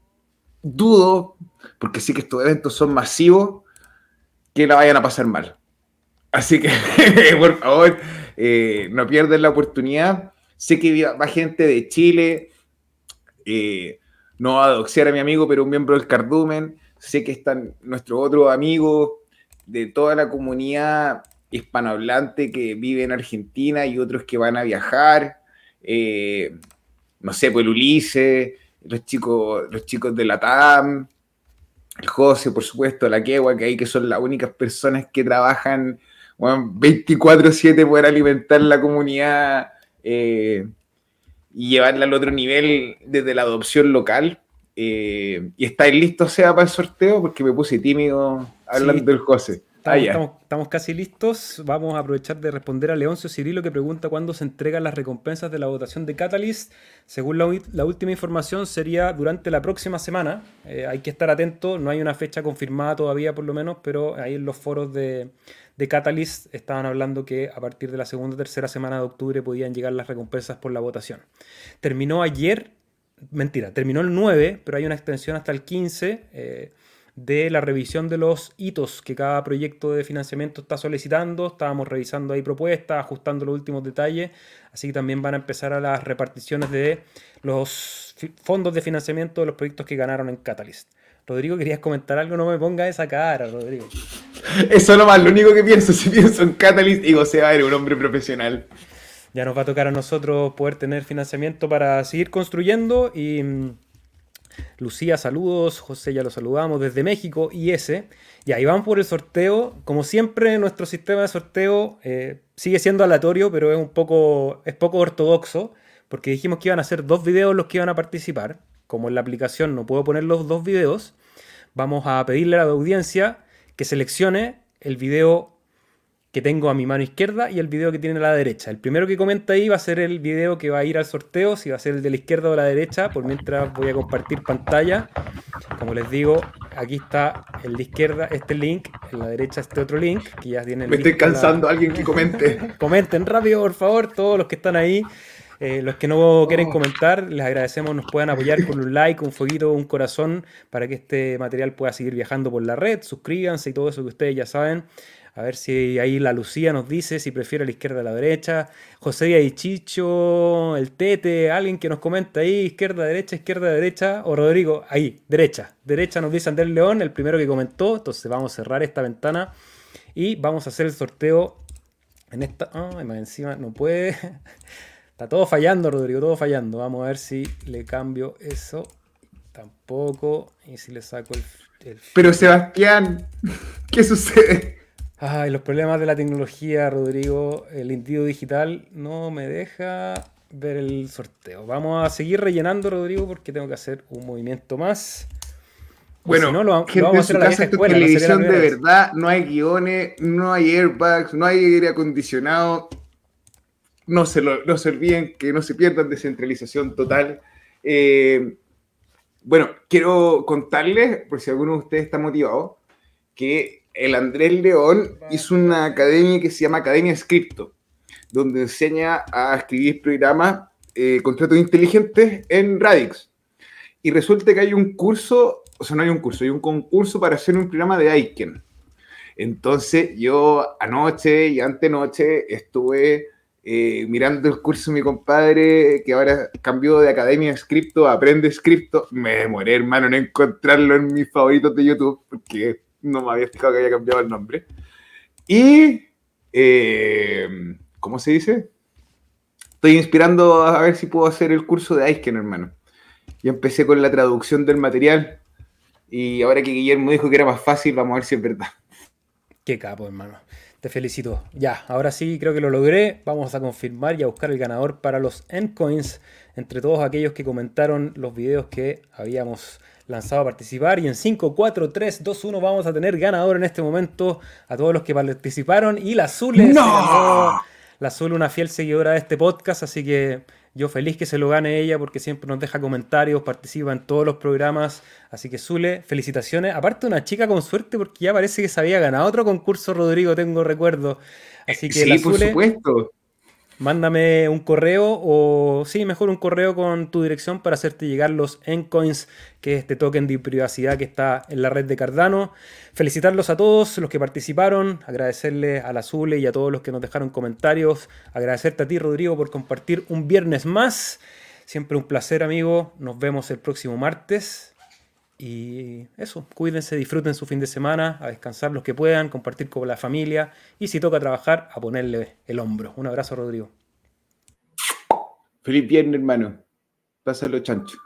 dudo, porque sí que estos eventos son masivos, que la vayan a pasar mal. Así que, por favor, eh, no pierdan la oportunidad. Sé que va gente de Chile, eh, no va a doxear a mi amigo, pero un miembro del Cardumen. Sé que están nuestros otros amigos de toda la comunidad hispanohablante que vive en Argentina y otros que van a viajar. Eh, no sé, pues el Ulises, los chicos, los chicos de la TAM, el José, por supuesto, la Quegua, que hay que son las únicas personas que trabajan 24-7 para alimentar la comunidad eh, y llevarla al otro nivel desde la adopción local. Eh, y estáis listos, sea, para el sorteo, porque me puse tímido hablando del José. Ah, estamos, casi listos. Vamos a aprovechar de responder a Leoncio Cirilo que pregunta cuándo se entregan las recompensas de la votación de Catalyst. Según la, última información, sería durante la próxima semana. Eh, hay que estar atento, no hay una fecha confirmada todavía por lo menos, pero ahí en los foros de, de Catalyst estaban hablando que a partir de la segunda o tercera semana de octubre podían llegar las recompensas por la votación. Terminó ayer, mentira, terminó el 9, pero hay una extensión hasta el 15 de la revisión de los hitos que cada proyecto de financiamiento está solicitando. Estábamos revisando ahí propuestas, ajustando los últimos detalles. Así que también van a empezar a las reparticiones de los fondos de financiamiento de los proyectos que ganaron en Catalyst. Rodrigo, ¿querías comentar algo? No me ponga esa cara, Rodrigo. Eso nomás, lo único que pienso, si pienso en Catalyst, digo, se va a ver un hombre profesional. Ya nos va a tocar a nosotros poder tener financiamiento para seguir construyendo y mm, Lucía, saludos. José, ya lo saludamos desde México. Y ese. Y ahí vamos por el sorteo. Como siempre, nuestro sistema de sorteo eh, sigue siendo aleatorio, pero es un poco, es poco ortodoxo. Porque dijimos que iban a ser dos videos los que iban a participar. Como en la aplicación no puedo poner los dos videos, vamos a pedirle a la audiencia que seleccione el video que tengo a mi mano izquierda y el video que tiene a la derecha. El primero que comenta ahí va a ser el video que va a ir al sorteo, si va a ser el de la izquierda o la derecha, por mientras voy a compartir pantalla. Como les digo, aquí está el de izquierda este link, en la derecha este otro link, que ya tiene... Me estoy cansando, alguien que comente. Comenten rápido, por favor, todos los que están ahí. Eh, los que no quieren oh. comentar, les agradecemos, nos puedan apoyar con un like, un fueguito, un corazón, para que este material pueda seguir viajando por la red. Suscríbanse y todo eso que ustedes ya saben. A ver si ahí la Lucía nos dice si prefiere a la izquierda o a la derecha. José Díaz y Chicho, el Tete, alguien que nos comenta ahí, izquierda, derecha, izquierda, derecha. O Rodrigo, ahí, derecha. Derecha nos dice Andrés León, el primero que comentó. Entonces vamos a cerrar esta ventana y vamos a hacer el sorteo en esta. Ay, más encima no puede. Está todo fallando, Rodrigo, todo fallando. Vamos a ver si le cambio eso. Tampoco. Y si le saco el. el... Pero Sebastián, ¿qué sucede? Ay, los problemas de la tecnología, Rodrigo. El individuo digital no me deja ver el sorteo. Vamos a seguir rellenando, Rodrigo, porque tengo que hacer un movimiento más. Bueno, no, lo, vamos a hacer a la escuela, televisión de verdad, no hay guiones, no hay airbags, no hay aire acondicionado. No se, lo, no se olviden que no se pierdan descentralización total. Eh, bueno, quiero contarles, por si alguno de ustedes está motivado, que el Andrés León hizo una academia que se llama Academia Scripto, donde enseña a escribir programas, eh, contratos inteligentes en Radix. Y resulta que hay un curso, o sea, no hay un curso, hay un concurso para hacer un programa de Aiken. Entonces yo anoche y antenoche estuve eh, mirando el curso de mi compadre, que ahora cambió de Academia Scripto a Aprende Scripto. Me demoré, hermano, en encontrarlo en mis favoritos de YouTube, porque no me había fijado que había cambiado el nombre. Y, eh, ¿cómo se dice? Estoy inspirando a ver si puedo hacer el curso de Aiken, hermano. Yo empecé con la traducción del material y ahora que Guillermo dijo que era más fácil, vamos a ver si es verdad. Qué capo, hermano. Te felicito. Ya, ahora sí creo que lo logré. Vamos a confirmar y a buscar el ganador para los endcoins entre todos aquellos que comentaron los videos que habíamos lanzado a participar. Y en 5, 4, 3, 2, 1 vamos a tener ganador en este momento a todos los que participaron. Y la Azul es la Azul, una fiel seguidora de este podcast, así que yo feliz que se lo gane ella porque siempre nos deja comentarios, participa en todos los programas. Así que Zule, felicitaciones. Aparte una chica con suerte porque ya parece que se había ganado otro concurso, Rodrigo, tengo recuerdo. Así que sí, por supuesto mándame un correo o sí, mejor un correo con tu dirección para hacerte llegar los Encoins, que es este token de privacidad que está en la red de Cardano. Felicitarlos a todos los que participaron, agradecerle a la Zule y a todos los que nos dejaron comentarios, agradecerte a ti Rodrigo por compartir un viernes más. Siempre un placer amigo, nos vemos el próximo martes. Y eso, cuídense, disfruten su fin de semana, a descansar los que puedan, compartir con la familia y si toca trabajar, a ponerle el hombro. Un abrazo, Rodrigo. Feliz viernes, hermano. Pásalo chancho.